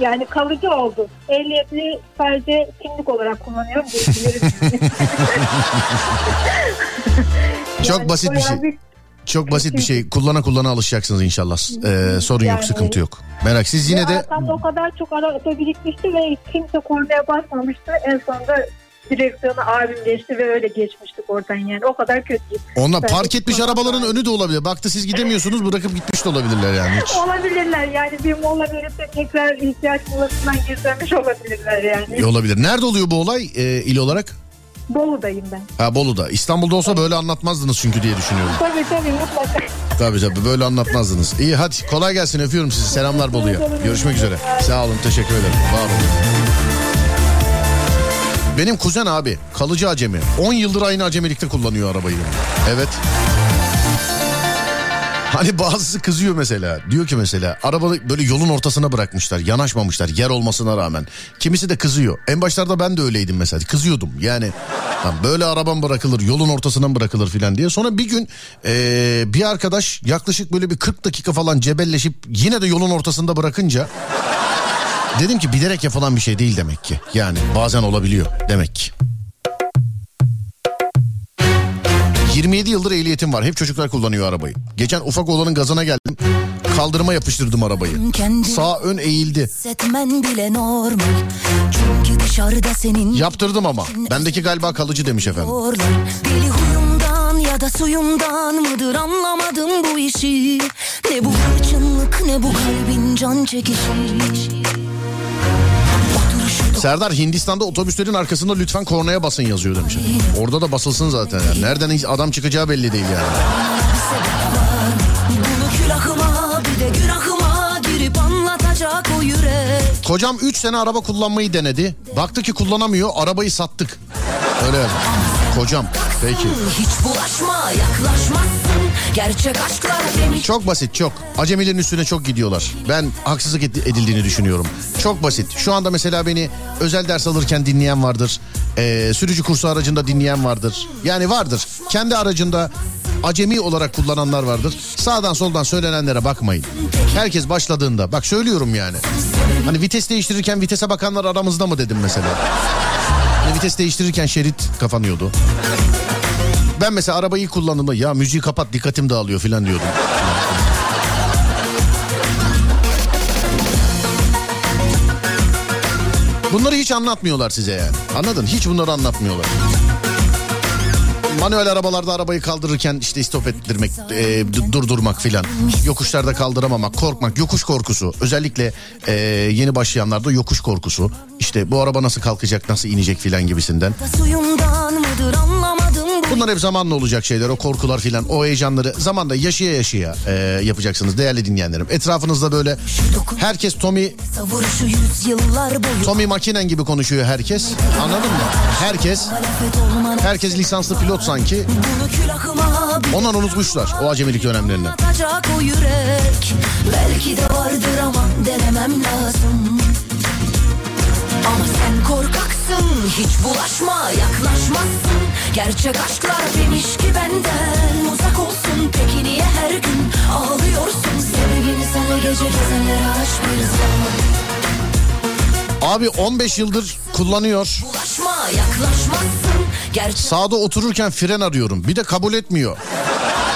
yani kalıcı oldu. Ehliyeti sadece kimlik olarak kullanıyorum. [LAUGHS] yani. Çok basit bir şey. Çok basit bir şey. Kullana kullana alışacaksınız inşallah. Ee, sorun yok, Yani- sıkıntı yok. Merak. Siz yine de arkamda o kadar çok araba birikmişti ve kimse kornaya basmamıştı. En sonunda direksiyonu abim geçti ve öyle geçmiştik oradan yani. O kadar kötüyüm. onlar park etmiş arabaların önü de olabilir. Baktı siz gidemiyorsunuz bırakıp gitmiş de olabilirler yani. Hiç. [LAUGHS] Olabilirler yani bir mola verip de tekrar ihtiyaç molasından gizlenmiş olabilirler yani. İyi olabilir. Nerede oluyor bu olay e, il olarak? Bolu'dayım ben. Ha Bolu'da. İstanbul'da olsa böyle anlatmazdınız çünkü diye düşünüyorum. Tabii tabii mutlaka. Tabii tabii böyle anlatmazdınız. İyi hadi kolay gelsin öpüyorum sizi. Selamlar Bolu'ya. Görüşmek üzere. Sağ olun teşekkür ederim. Var olun. Benim kuzen abi kalıcı acemi. 10 yıldır aynı acemilikte kullanıyor arabayı. Evet. Hani bazısı kızıyor mesela. Diyor ki mesela arabayı böyle yolun ortasına bırakmışlar. Yanaşmamışlar yer olmasına rağmen. Kimisi de kızıyor. En başlarda ben de öyleydim mesela. Kızıyordum. Yani böyle arabam bırakılır yolun ortasına mı bırakılır filan diye. Sonra bir gün eee, bir arkadaş yaklaşık böyle bir 40 dakika falan cebelleşip yine de yolun ortasında bırakınca dedim ki bilerek yapılan bir şey değil demek ki. Yani bazen olabiliyor demek ki. 27 yıldır ehliyetim var. Hep çocuklar kullanıyor arabayı. Geçen ufak olanın gazına geldim. Kaldırıma yapıştırdım arabayı. Kendi Sağ ön eğildi. bile normal. Çünkü dışarıda senin Yaptırdım ama. Bendeki galiba kalıcı demiş efendim. Deli huyumdan ya da suyumdan mıdır anlamadım bu işi. Ne bu hırçınlık ne bu kalbin can çekişi. Serdar Hindistan'da otobüslerin arkasında lütfen kornaya basın yazıyor demiş. Orada da basılsın zaten. Yani. Nereden adam çıkacağı belli değil yani. Kocam 3 sene araba kullanmayı denedi. Baktı ki kullanamıyor arabayı sattık. Öyle. Kocam peki. Hiç bulaşma yaklaşmazsın gerçek aşklar demiş. Çok basit çok. Acemilerin üstüne çok gidiyorlar. Ben haksızlık ed- edildiğini düşünüyorum. Çok basit. Şu anda mesela beni özel ders alırken dinleyen vardır. Ee, sürücü kursu aracında dinleyen vardır. Yani vardır. Kendi aracında acemi olarak kullananlar vardır. Sağdan soldan söylenenlere bakmayın. Herkes başladığında bak söylüyorum yani. Hani vites değiştirirken vitese bakanlar aramızda mı dedim mesela. Hani vites değiştirirken şerit kapanıyordu. Ben mesela arabayı kullandığımda ya müziği kapat dikkatim dağılıyor falan diyordum. Bunları hiç anlatmıyorlar size yani. Anladın? Hiç bunları anlatmıyorlar. Manuel arabalarda arabayı kaldırırken işte stop ettirmek, e, durdurmak filan. Yokuşlarda kaldıramamak, korkmak, yokuş korkusu. Özellikle e, yeni başlayanlarda yokuş korkusu. İşte bu araba nasıl kalkacak, nasıl inecek filan gibisinden. Suyumdan mıdır anlamadım Bunlar hep zamanla olacak şeyler. O korkular filan, o heyecanları zamanla yaşaya yaşaya e, yapacaksınız değerli dinleyenlerim. Etrafınızda böyle herkes Tommy Tommy Makinen gibi konuşuyor herkes. Anladın mı? Herkes herkes lisanslı pilot sanki. Ondan unutmuşlar o acemilik dönemlerini. Belki de vardır ama denemem lazım Ama korkaksın hiç bulaşma yaklaşmazsın Gerçek aşklar demiş ki benden uzak olsun Peki niye her gün ağlıyorsun Sevgini sana gece gezenlere aç bir zaman Abi 15 yıldır kullanıyor. Bulaşma yaklaşmazsın Gerçek Sağda otururken fren arıyorum. Bir de kabul etmiyor.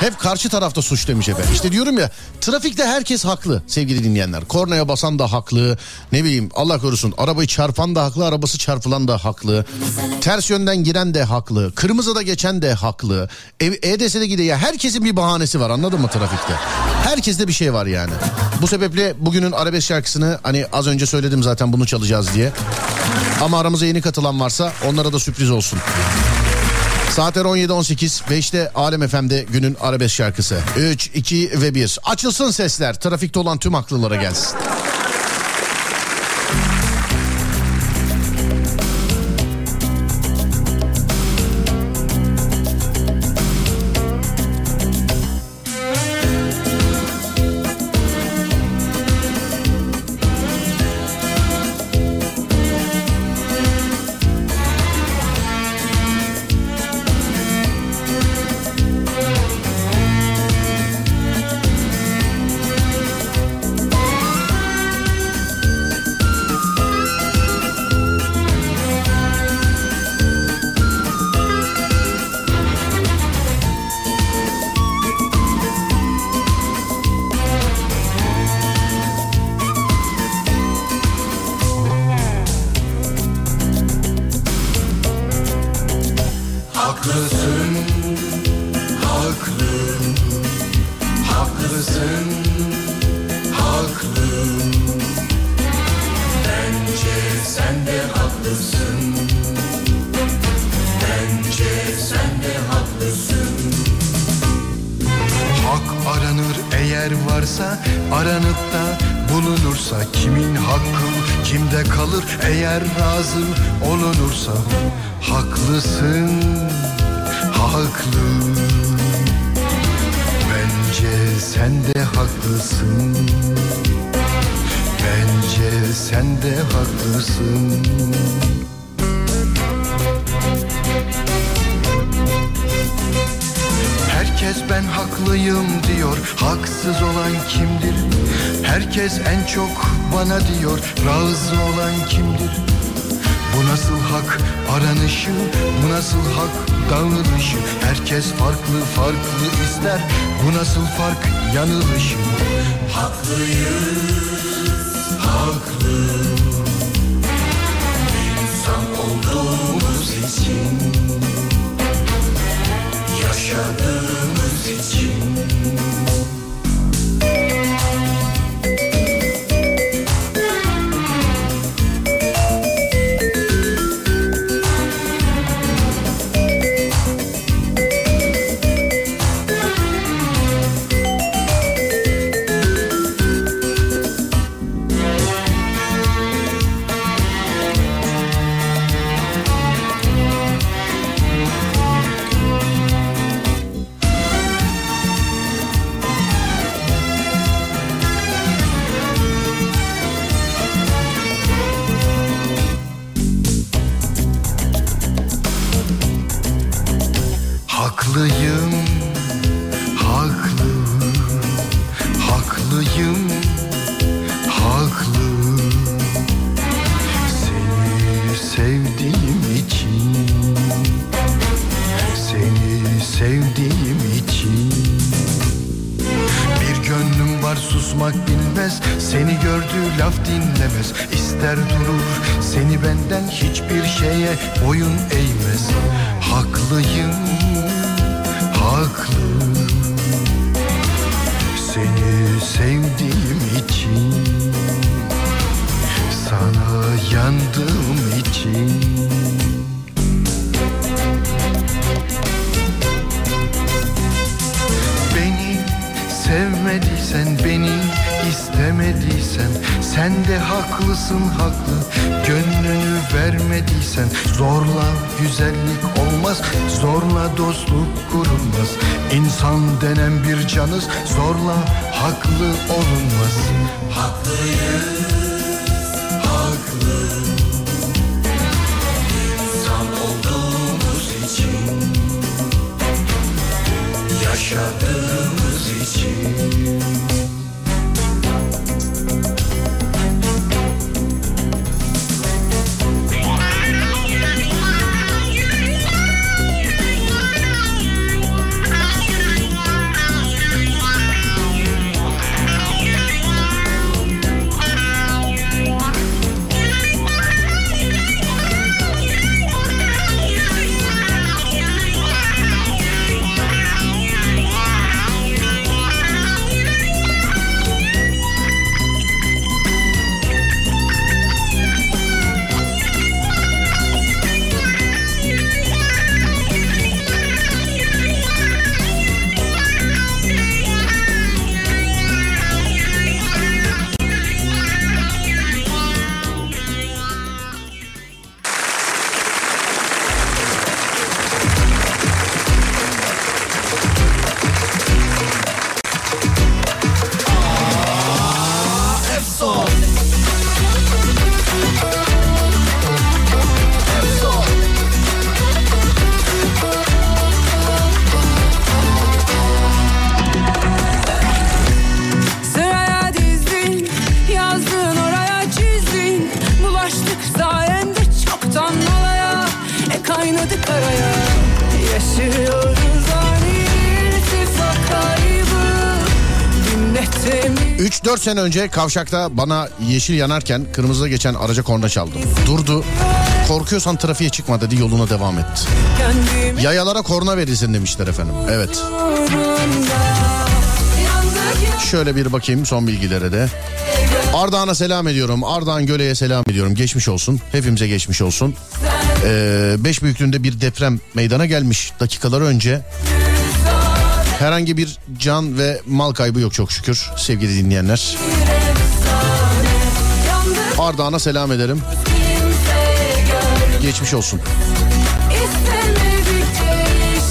Hep karşı tarafta suç demiş efendim. İşte diyorum ya trafikte herkes haklı sevgili dinleyenler. Kornaya basan da haklı. Ne bileyim Allah korusun arabayı çarpan da haklı. Arabası çarpılan da haklı. Ters yönden giren de haklı. Kırmızıda geçen de haklı. E, EDS'de gidiyor. Ya herkesin bir bahanesi var anladın mı trafikte? Herkeste bir şey var yani. Bu sebeple bugünün arabesk şarkısını hani az önce söyledim zaten bunu çalacağız diye. Ama aramıza yeni katılan varsa onlara da sürpriz olsun. Saatler 17.18 ve işte Alem FM'de günün arabesk şarkısı. 3, 2 ve 1. Açılsın sesler. Trafikte olan tüm haklılara gelsin. Bu nasıl fark yanılışı Haklıyız denen bir canız Zorla haklı olunmaz Haklıyız sene önce kavşakta bana yeşil yanarken kırmızıda geçen araca korna çaldım. Durdu. Korkuyorsan trafiğe çıkma dedi yoluna devam etti. Yayalara korna verilsin demişler efendim. Evet. Şöyle bir bakayım son bilgilere de. Ardahan'a selam ediyorum. Ardahan Göle'ye selam ediyorum. Geçmiş olsun. Hepimize geçmiş olsun. Ee, beş büyüklüğünde bir deprem meydana gelmiş dakikalar önce. Herhangi bir can ve mal kaybı yok çok şükür sevgili dinleyenler. Ardahan'a selam ederim. Geçmiş olsun. İstemedikçe iş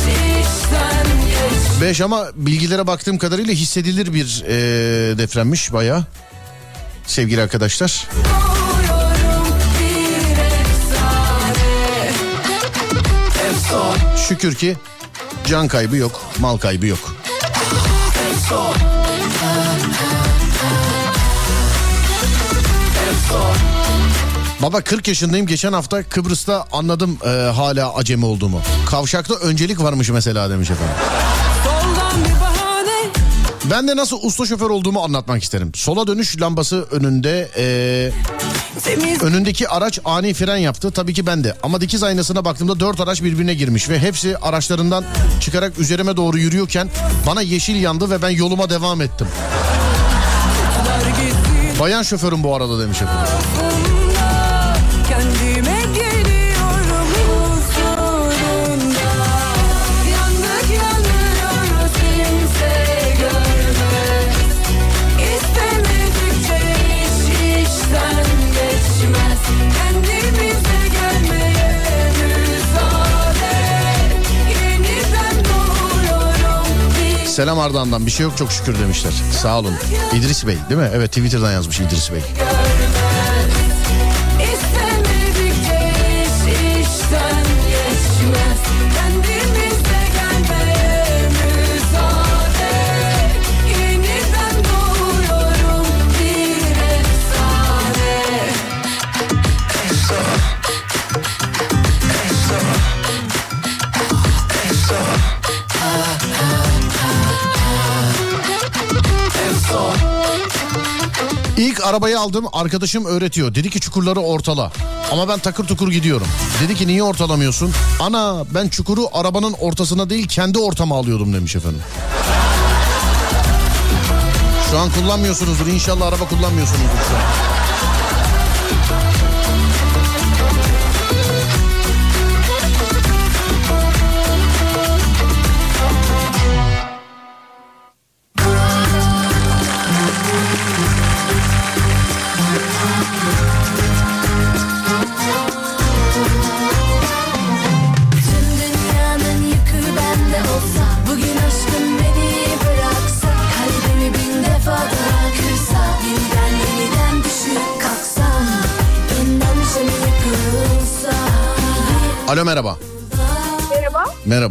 işten geç 5 ama bilgilere baktığım kadarıyla hissedilir bir e, depremmiş bayağı. Sevgili arkadaşlar. Şükür ki can kaybı yok, mal kaybı yok. Baba 40 yaşındayım. Geçen hafta Kıbrıs'ta anladım e, hala acemi olduğumu. Kavşakta öncelik varmış mesela demiş efendim. Ben de nasıl usta şoför olduğumu anlatmak isterim. Sola dönüş lambası önünde e, Temiz önündeki araç ani fren yaptı. Tabii ki ben de. Ama dikiz aynasına baktığımda dört araç birbirine girmiş ve hepsi araçlarından çıkarak üzerime doğru yürüyorken bana yeşil yandı ve ben yoluma devam ettim. Bayan şoförüm bu arada demiş efendim. Selam Ardahan'dan bir şey yok çok şükür demişler. Sağ olun. İdris Bey değil mi? Evet Twitter'dan yazmış İdris Bey. Arabayı aldım arkadaşım öğretiyor. Dedi ki çukurları ortala. Ama ben takır tukur gidiyorum. Dedi ki niye ortalamıyorsun? Ana ben çukuru arabanın ortasına değil kendi ortama alıyordum demiş efendim. Şu an kullanmıyorsunuzdur. İnşallah araba kullanmıyorsunuzdur şu an.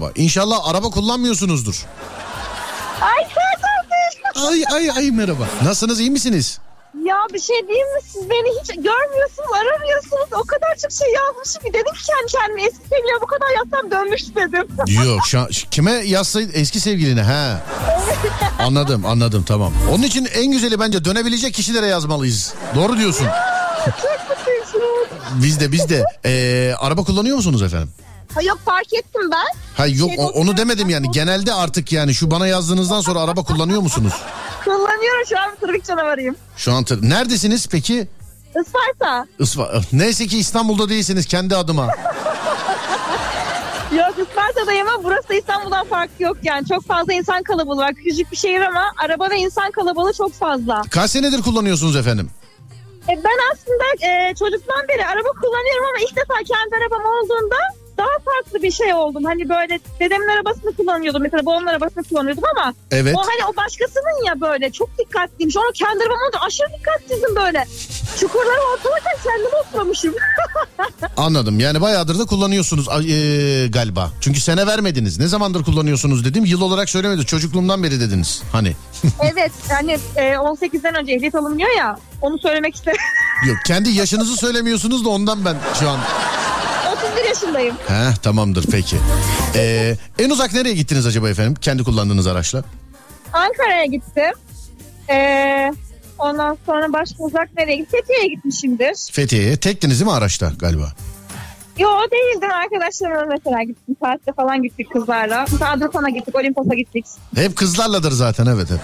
Merhaba. İnşallah araba kullanmıyorsunuzdur. Ay Ay ay ay merhaba. Nasılsınız iyi misiniz? Ya bir şey diyeyim mi? Siz beni hiç görmüyorsunuz, aramıyorsunuz. O kadar çok şey yazmışım ki dedim ki kendi kendime eski sevgilime bu kadar yazsam dönmüş dedim. [LAUGHS] Yok şu an, kime yazsaydın eski sevgiline ha. Anladım anladım tamam. Onun için en güzeli bence dönebilecek kişilere yazmalıyız. Doğru diyorsun. çok mutluyum. Biz de biz de. Ee, araba kullanıyor musunuz efendim? Ha, yok fark ettim ben. Ha yok Şeyde o- onu demedim yani. Genelde artık yani şu bana yazdığınızdan sonra araba kullanıyor musunuz? [LAUGHS] Kullanıyorum şu an trafik canavarıyım. Şu an tır- neredesiniz peki? Isparta. Isfa Neyse ki İstanbul'da değilsiniz kendi adıma. [LAUGHS] Yok Isparta'dayım ama burası da İstanbul'dan farkı yok yani. Çok fazla insan kalabalığı var. Küçücük bir şehir ama araba ve insan kalabalığı çok fazla. Kaç senedir kullanıyorsunuz efendim? E, ben aslında e, çocuktan beri araba kullanıyorum ama ilk defa kendi arabam olduğunda daha farklı bir şey oldum. Hani böyle dedemin arabasını kullanıyordum mesela babamın arabasını kullanıyordum ama Evet. o hani o başkasının ya böyle çok dikkatliyim. Sonra kendi arabam oldu aşırı dikkatsizim böyle. Çukurları ortalarken kendimi oturmuşum. [LAUGHS] Anladım. Yani bayağıdır da kullanıyorsunuz ee, galiba. Çünkü sene vermediniz. Ne zamandır kullanıyorsunuz dedim. Yıl olarak söylemedi. Çocukluğumdan beri dediniz. Hani. [LAUGHS] evet hani e, 18'den önce ehliyet alınmıyor ya onu söylemek istedim. Yok kendi yaşınızı [LAUGHS] söylemiyorsunuz da ondan ben şu an. 31 yaşındayım. Heh tamamdır peki. Ee, en uzak nereye gittiniz acaba efendim? Kendi kullandığınız araçla. Ankara'ya gittim. Ee, ondan sonra başka uzak nereye gittim? Fethiye'ye gitmişimdir. Fethiye'ye. Tektiniz değil mi araçta galiba? Yo değildim arkadaşlarımla mesela gittim. Tatile falan gittik kızlarla. Mesela Adrasan'a gittik, Olimpos'a gittik. Hep kızlarladır zaten evet hep.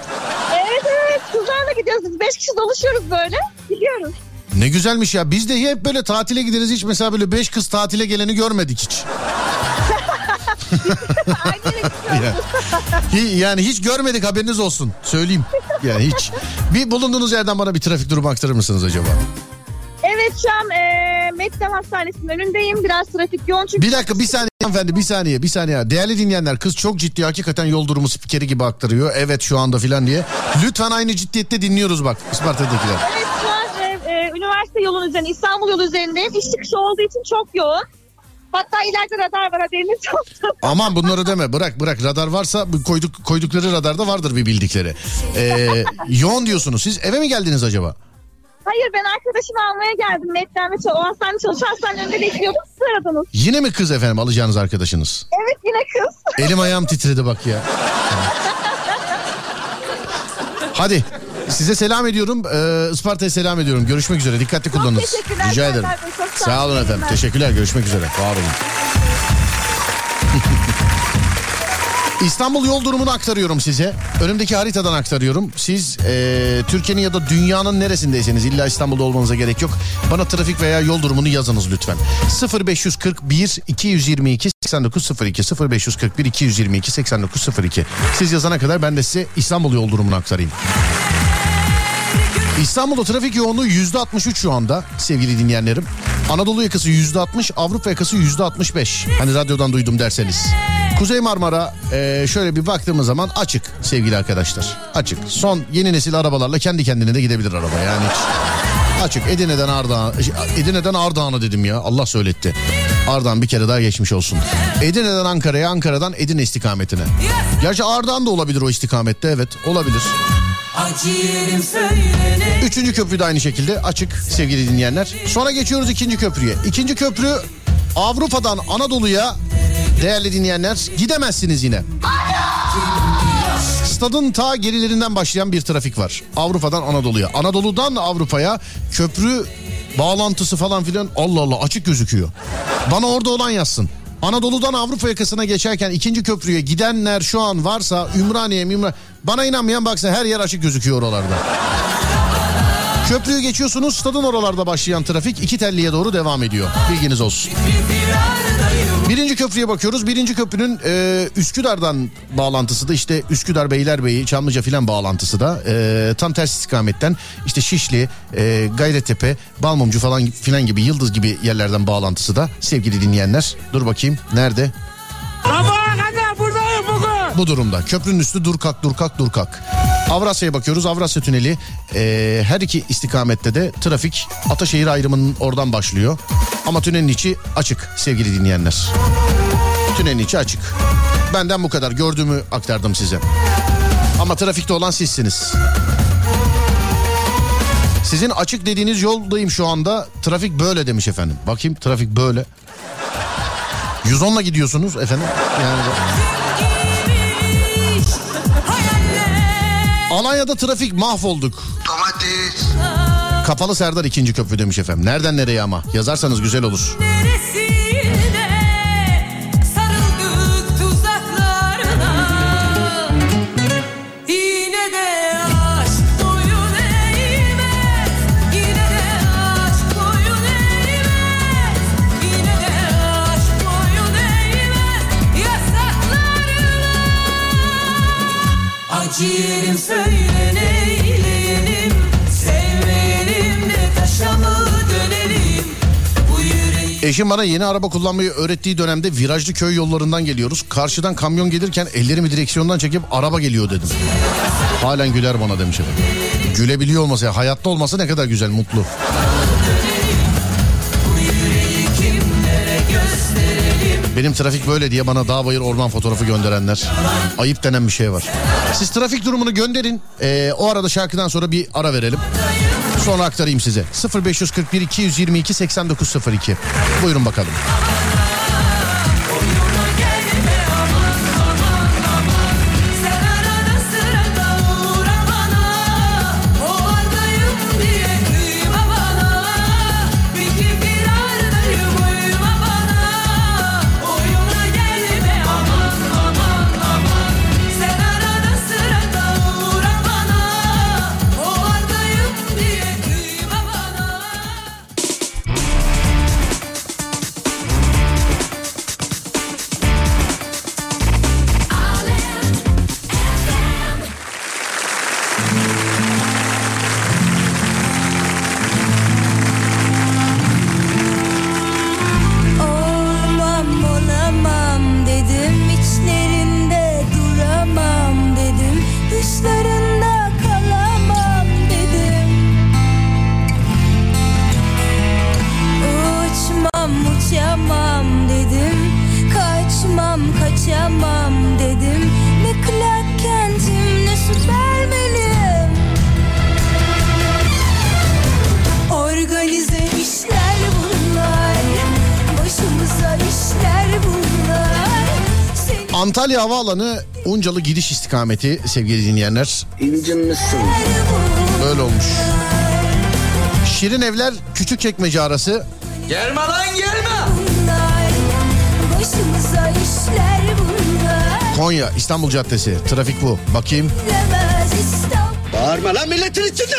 Evet evet kızlarla gidiyoruz. Biz beş kişi doluşuyoruz böyle. Gidiyoruz. Ne güzelmiş ya. Biz de hep böyle tatile gideriz. Hiç mesela böyle beş kız tatile geleni görmedik hiç. Aynı yere gidiyoruz. Ya. Hi- Yani hiç görmedik haberiniz olsun. Söyleyeyim. Yani hiç. Bir bulunduğunuz yerden bana bir trafik durumu aktarır mısınız acaba? Evet şu an e, Mekkem Hastanesi'nin önündeyim. Biraz trafik yoğun çünkü Bir dakika bir saniye hanımefendi bir saniye bir saniye. Değerli dinleyenler kız çok ciddi hakikaten yol durumu spikeri gibi aktarıyor. Evet şu anda filan diye. Lütfen aynı ciddiyette dinliyoruz bak Isparta'dakiler. Evet üniversite yolun üzerinde, İstanbul yolu üzerindeyim. İş çıkışı olduğu için çok yoğun. Hatta ileride radar var haberiniz olsun. [LAUGHS] Aman bunları deme bırak bırak radar varsa koyduk koydukları radarda vardır bir bildikleri. Ee, yoğun diyorsunuz siz eve mi geldiniz acaba? Hayır ben arkadaşımı almaya geldim. Metlen'de çal- o hastane çalışıyor. Hastanenin önünde bekliyordum. Siz aradınız. Yine mi kız efendim alacağınız arkadaşınız? Evet yine kız. Elim ayağım titredi bak ya. [LAUGHS] Hadi size selam ediyorum. Ee, Isparta'ya selam ediyorum. Görüşmek üzere. Dikkatli kullanınız. teşekkürler Rica ederim. Bey, çok sağ Sağ olun. efendim. İyi Teşekkürler. Görüşmek üzere. Var olun. [LAUGHS] İstanbul yol durumunu aktarıyorum size. Önümdeki haritadan aktarıyorum. Siz e, Türkiye'nin ya da dünyanın neresindeyseniz illa İstanbul'da olmanıza gerek yok. Bana trafik veya yol durumunu yazınız lütfen. 0541 222 8902 0541 222 8902 Siz yazana kadar ben de size İstanbul yol durumunu aktarayım. İstanbul'da trafik yoğunluğu %63 şu anda sevgili dinleyenlerim. Anadolu yakası %60, Avrupa yakası %65. Hani radyodan duydum derseniz. Kuzey Marmara e, şöyle bir baktığımız zaman açık sevgili arkadaşlar. Açık. Son yeni nesil arabalarla kendi kendine de gidebilir araba yani. Açık. Edirne'den Ardahan, Edirne'den Ardahan'a dedim ya. Allah söyletti. Ardahan bir kere daha geçmiş olsun. Edirne'den Ankara'ya, Ankara'dan Edirne istikametine. Gerçi Ardahan da olabilir o istikamette evet olabilir. Üçüncü köprü de aynı şekilde açık sevgili dinleyenler. Sonra geçiyoruz ikinci köprüye. İkinci köprü Avrupa'dan Anadolu'ya değerli dinleyenler gidemezsiniz yine. Stadın ta gerilerinden başlayan bir trafik var. Avrupa'dan Anadolu'ya. Anadolu'dan Avrupa'ya köprü bağlantısı falan filan Allah Allah açık gözüküyor. Bana orada olan yazsın. Anadolu'dan Avrupa yakasına geçerken ikinci köprüye gidenler şu an varsa Ümraniye, Ümraniye... Bana inanmayan baksana her yer açık gözüküyor oralarda. Köprüyü geçiyorsunuz stadın oralarda başlayan trafik iki telliye doğru devam ediyor. Bilginiz olsun. Köprüye bakıyoruz. Birinci köprünün e, Üsküdar'dan bağlantısı da işte Üsküdar Beylerbeyi, Çamlıca filan bağlantısı da e, tam ters istikametten işte Şişli, e, Gayrettepe, Balmumcu falan filan gibi Yıldız gibi yerlerden bağlantısı da sevgili dinleyenler. Dur bakayım nerede? Bu durumda. Köprünün üstü dur kalk dur kalk dur kalk. Avrasya'ya bakıyoruz. Avrasya Tüneli e, her iki istikamette de trafik Ataşehir ayrımının oradan başlıyor. Ama tünelin içi açık sevgili dinleyenler. Tünelin içi açık. Benden bu kadar gördüğümü aktardım size. Ama trafikte olan sizsiniz. Sizin açık dediğiniz yoldayım şu anda. Trafik böyle demiş efendim. Bakayım trafik böyle. 110'la gidiyorsunuz efendim. Yani Alanya'da trafik mahvolduk. Domates. Kapalı Serdar ikinci köprü demiş efendim. Nereden nereye ama? Yazarsanız güzel olur. Neresinde Acıyelim söyle neyleyelim Sevmeyelim de taşa mı dönelim Bu yüreği Eşim bana yeni araba kullanmayı öğrettiği dönemde virajlı köy yollarından geliyoruz. Karşıdan kamyon gelirken ellerimi direksiyondan çekip araba geliyor dedim. Halen güler bana demiş efendim. Gülebiliyor olmasa ya hayatta olmasa ne kadar güzel mutlu. Benim trafik böyle diye bana dağ bayır orman fotoğrafı gönderenler. Ayıp denen bir şey var. Siz trafik durumunu gönderin. Ee, o arada şarkıdan sonra bir ara verelim. Sonra aktarayım size. 0541 222 8902. Buyurun bakalım. Antalya Havaalanı Uncalı gidiş istikameti sevgili dinleyenler. İncinmişsin. Böyle olmuş. Şirin Evler küçük çekmece arası Gelme lan gelme. Konya İstanbul Caddesi. Trafik bu. Bakayım. Bağırma lan milletin içinde.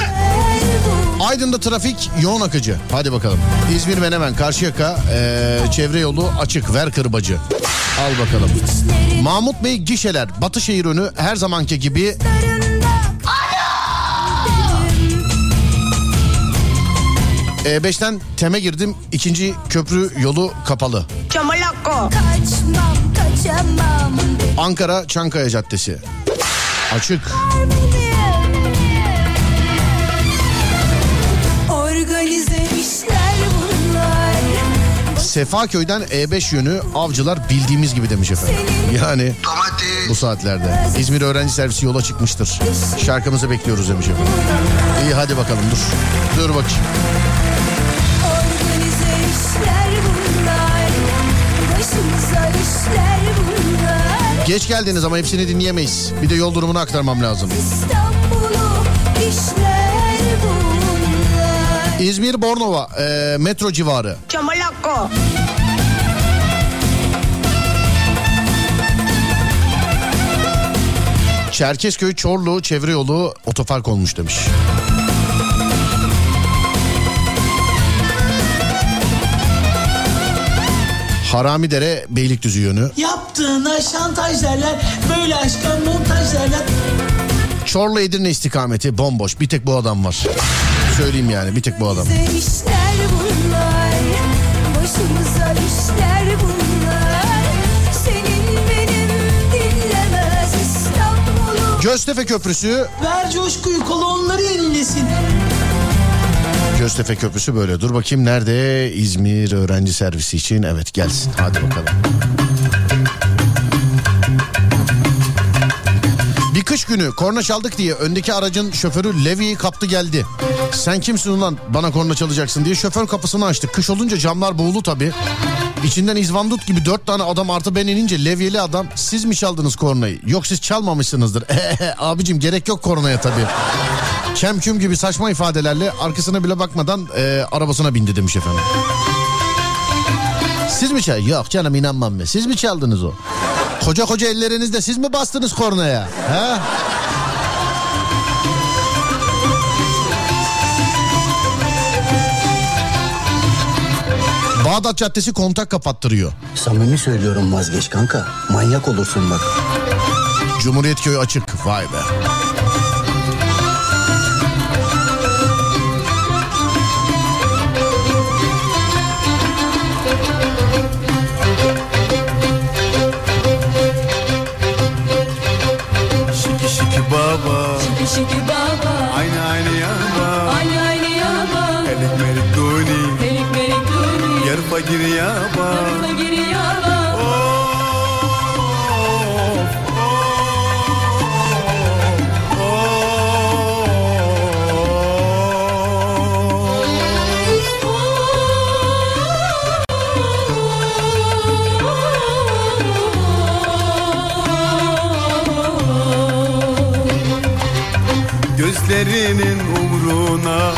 Aydın'da trafik yoğun akıcı. Hadi bakalım. İzmir Menemen Karşıyaka eee, çevre yolu açık. Ver kırbacı. Al bakalım. içleri Mahmut Bey gişeler. Batışehir önü her zamanki gibi darında E5'ten Tem'e girdim. İkinci köprü yolu kapalı. Kaçamam Ankara Çankaya Caddesi. Açık. Sefaköy'den E5 yönü avcılar bildiğimiz gibi demiş efendim. Yani bu saatlerde. İzmir öğrenci servisi yola çıkmıştır. Şarkımızı bekliyoruz demiş efendim. İyi hadi bakalım dur. Dur bakayım. Geç geldiniz ama hepsini dinleyemeyiz. Bir de yol durumunu aktarmam lazım. İstanbul'u işler bunlar İzmir Bornova e, metro civarı. Çamalakko Çerkezköy Çorlu çevre yolu otopark olmuş demiş. Haramidere Beylikdüzü yönü. Yaptığına şantaj derler. Böyle aşka montaj derler. Çorlu Edirne istikameti bomboş. Bir tek bu adam var. Söyleyeyim yani bir tek bu adam. Bunlar Başımıza işler bunlar Senin benim dinlemez İstanbul'u Göztepe Köprüsü Ver coşkuyu kolu onları yenilesin. Göztepe Köprüsü böyle. Dur bakayım nerede? İzmir öğrenci servisi için. Evet gelsin. Hadi bakalım. Kış günü korna çaldık diye öndeki aracın şoförü Levi'yi kaptı geldi. Sen kimsin ulan bana korna çalacaksın diye şoför kapısını açtı. Kış olunca camlar buğulu tabii. İçinden izvandut gibi dört tane adam artı ben inince Levi'li adam siz mi çaldınız kornayı? Yok siz çalmamışsınızdır. [LAUGHS] Abicim gerek yok kornaya tabii. Kemküm gibi saçma ifadelerle arkasına bile bakmadan e, arabasına bindi demiş efendim. Siz mi çal? Yok canım inanmam ben. Siz mi çaldınız o? Koca koca ellerinizle siz mi bastınız kornaya? He? Bağdat Caddesi kontak kapattırıyor. Samimi söylüyorum vazgeç kanka. Manyak olursun bak. Cumhuriyet Köyü açık. Vay be. Baba şiki baba. Aynı aynı yaba Aynı aynı yaba Elik melik duni. Melik melik duni. Yer fakir yaba. Fakir yaba Gözlerinin umruna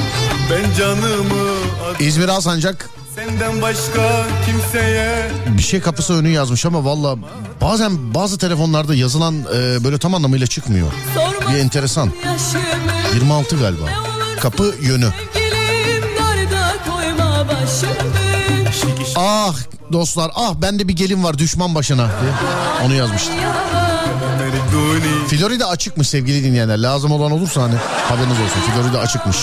Ben canımı İzmir Alsancak Senden başka kimseye bir şey kapısı önü yazmış ama valla bazen bazı telefonlarda yazılan e, böyle tam anlamıyla çıkmıyor. Bir enteresan. Yaşımı 26 galiba. Kapı yönü. Ah dostlar ah bende bir gelin var düşman başına diye. Onu yazmıştı. Florida açıkmış sevgili dinleyenler. Lazım olan olursa hani haberiniz olsun. Florida açıkmış.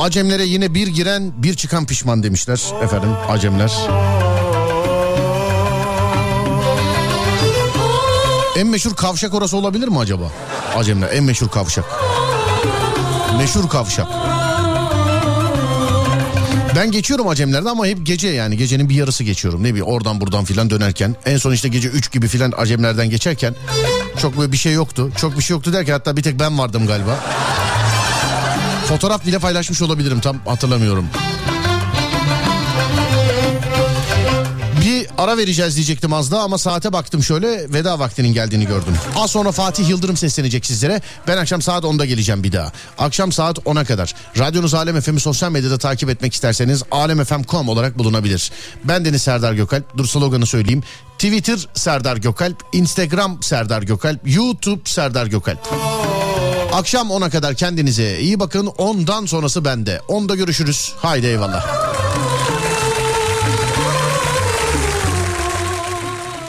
Acemlere yine bir giren bir çıkan pişman demişler efendim Acemler. En meşhur kavşak orası olabilir mi acaba? Acemler en meşhur kavşak. Meşhur kavşak. Ben geçiyorum Acemler'de ama hep gece yani gecenin bir yarısı geçiyorum. Ne bileyim oradan buradan filan dönerken. En son işte gece 3 gibi filan Acemler'den geçerken çok böyle bir şey yoktu. Çok bir şey yoktu derken hatta bir tek ben vardım galiba. Fotoğraf bile paylaşmış olabilirim tam hatırlamıyorum. Ara vereceğiz diyecektim az daha ama saate baktım şöyle veda vaktinin geldiğini gördüm. Az sonra Fatih Yıldırım seslenecek sizlere. Ben akşam saat 10'da geleceğim bir daha. Akşam saat 10'a kadar. Radyonuz Alem FM'i sosyal medyada takip etmek isterseniz alemfm.com olarak bulunabilir. Ben Deniz Serdar Gökalp. Dur sloganı söyleyeyim. Twitter Serdar Gökalp, Instagram Serdar Gökalp, YouTube Serdar Gökalp. Akşam 10'a kadar kendinize iyi bakın. 10'dan sonrası bende. 10'da görüşürüz. Haydi eyvallah.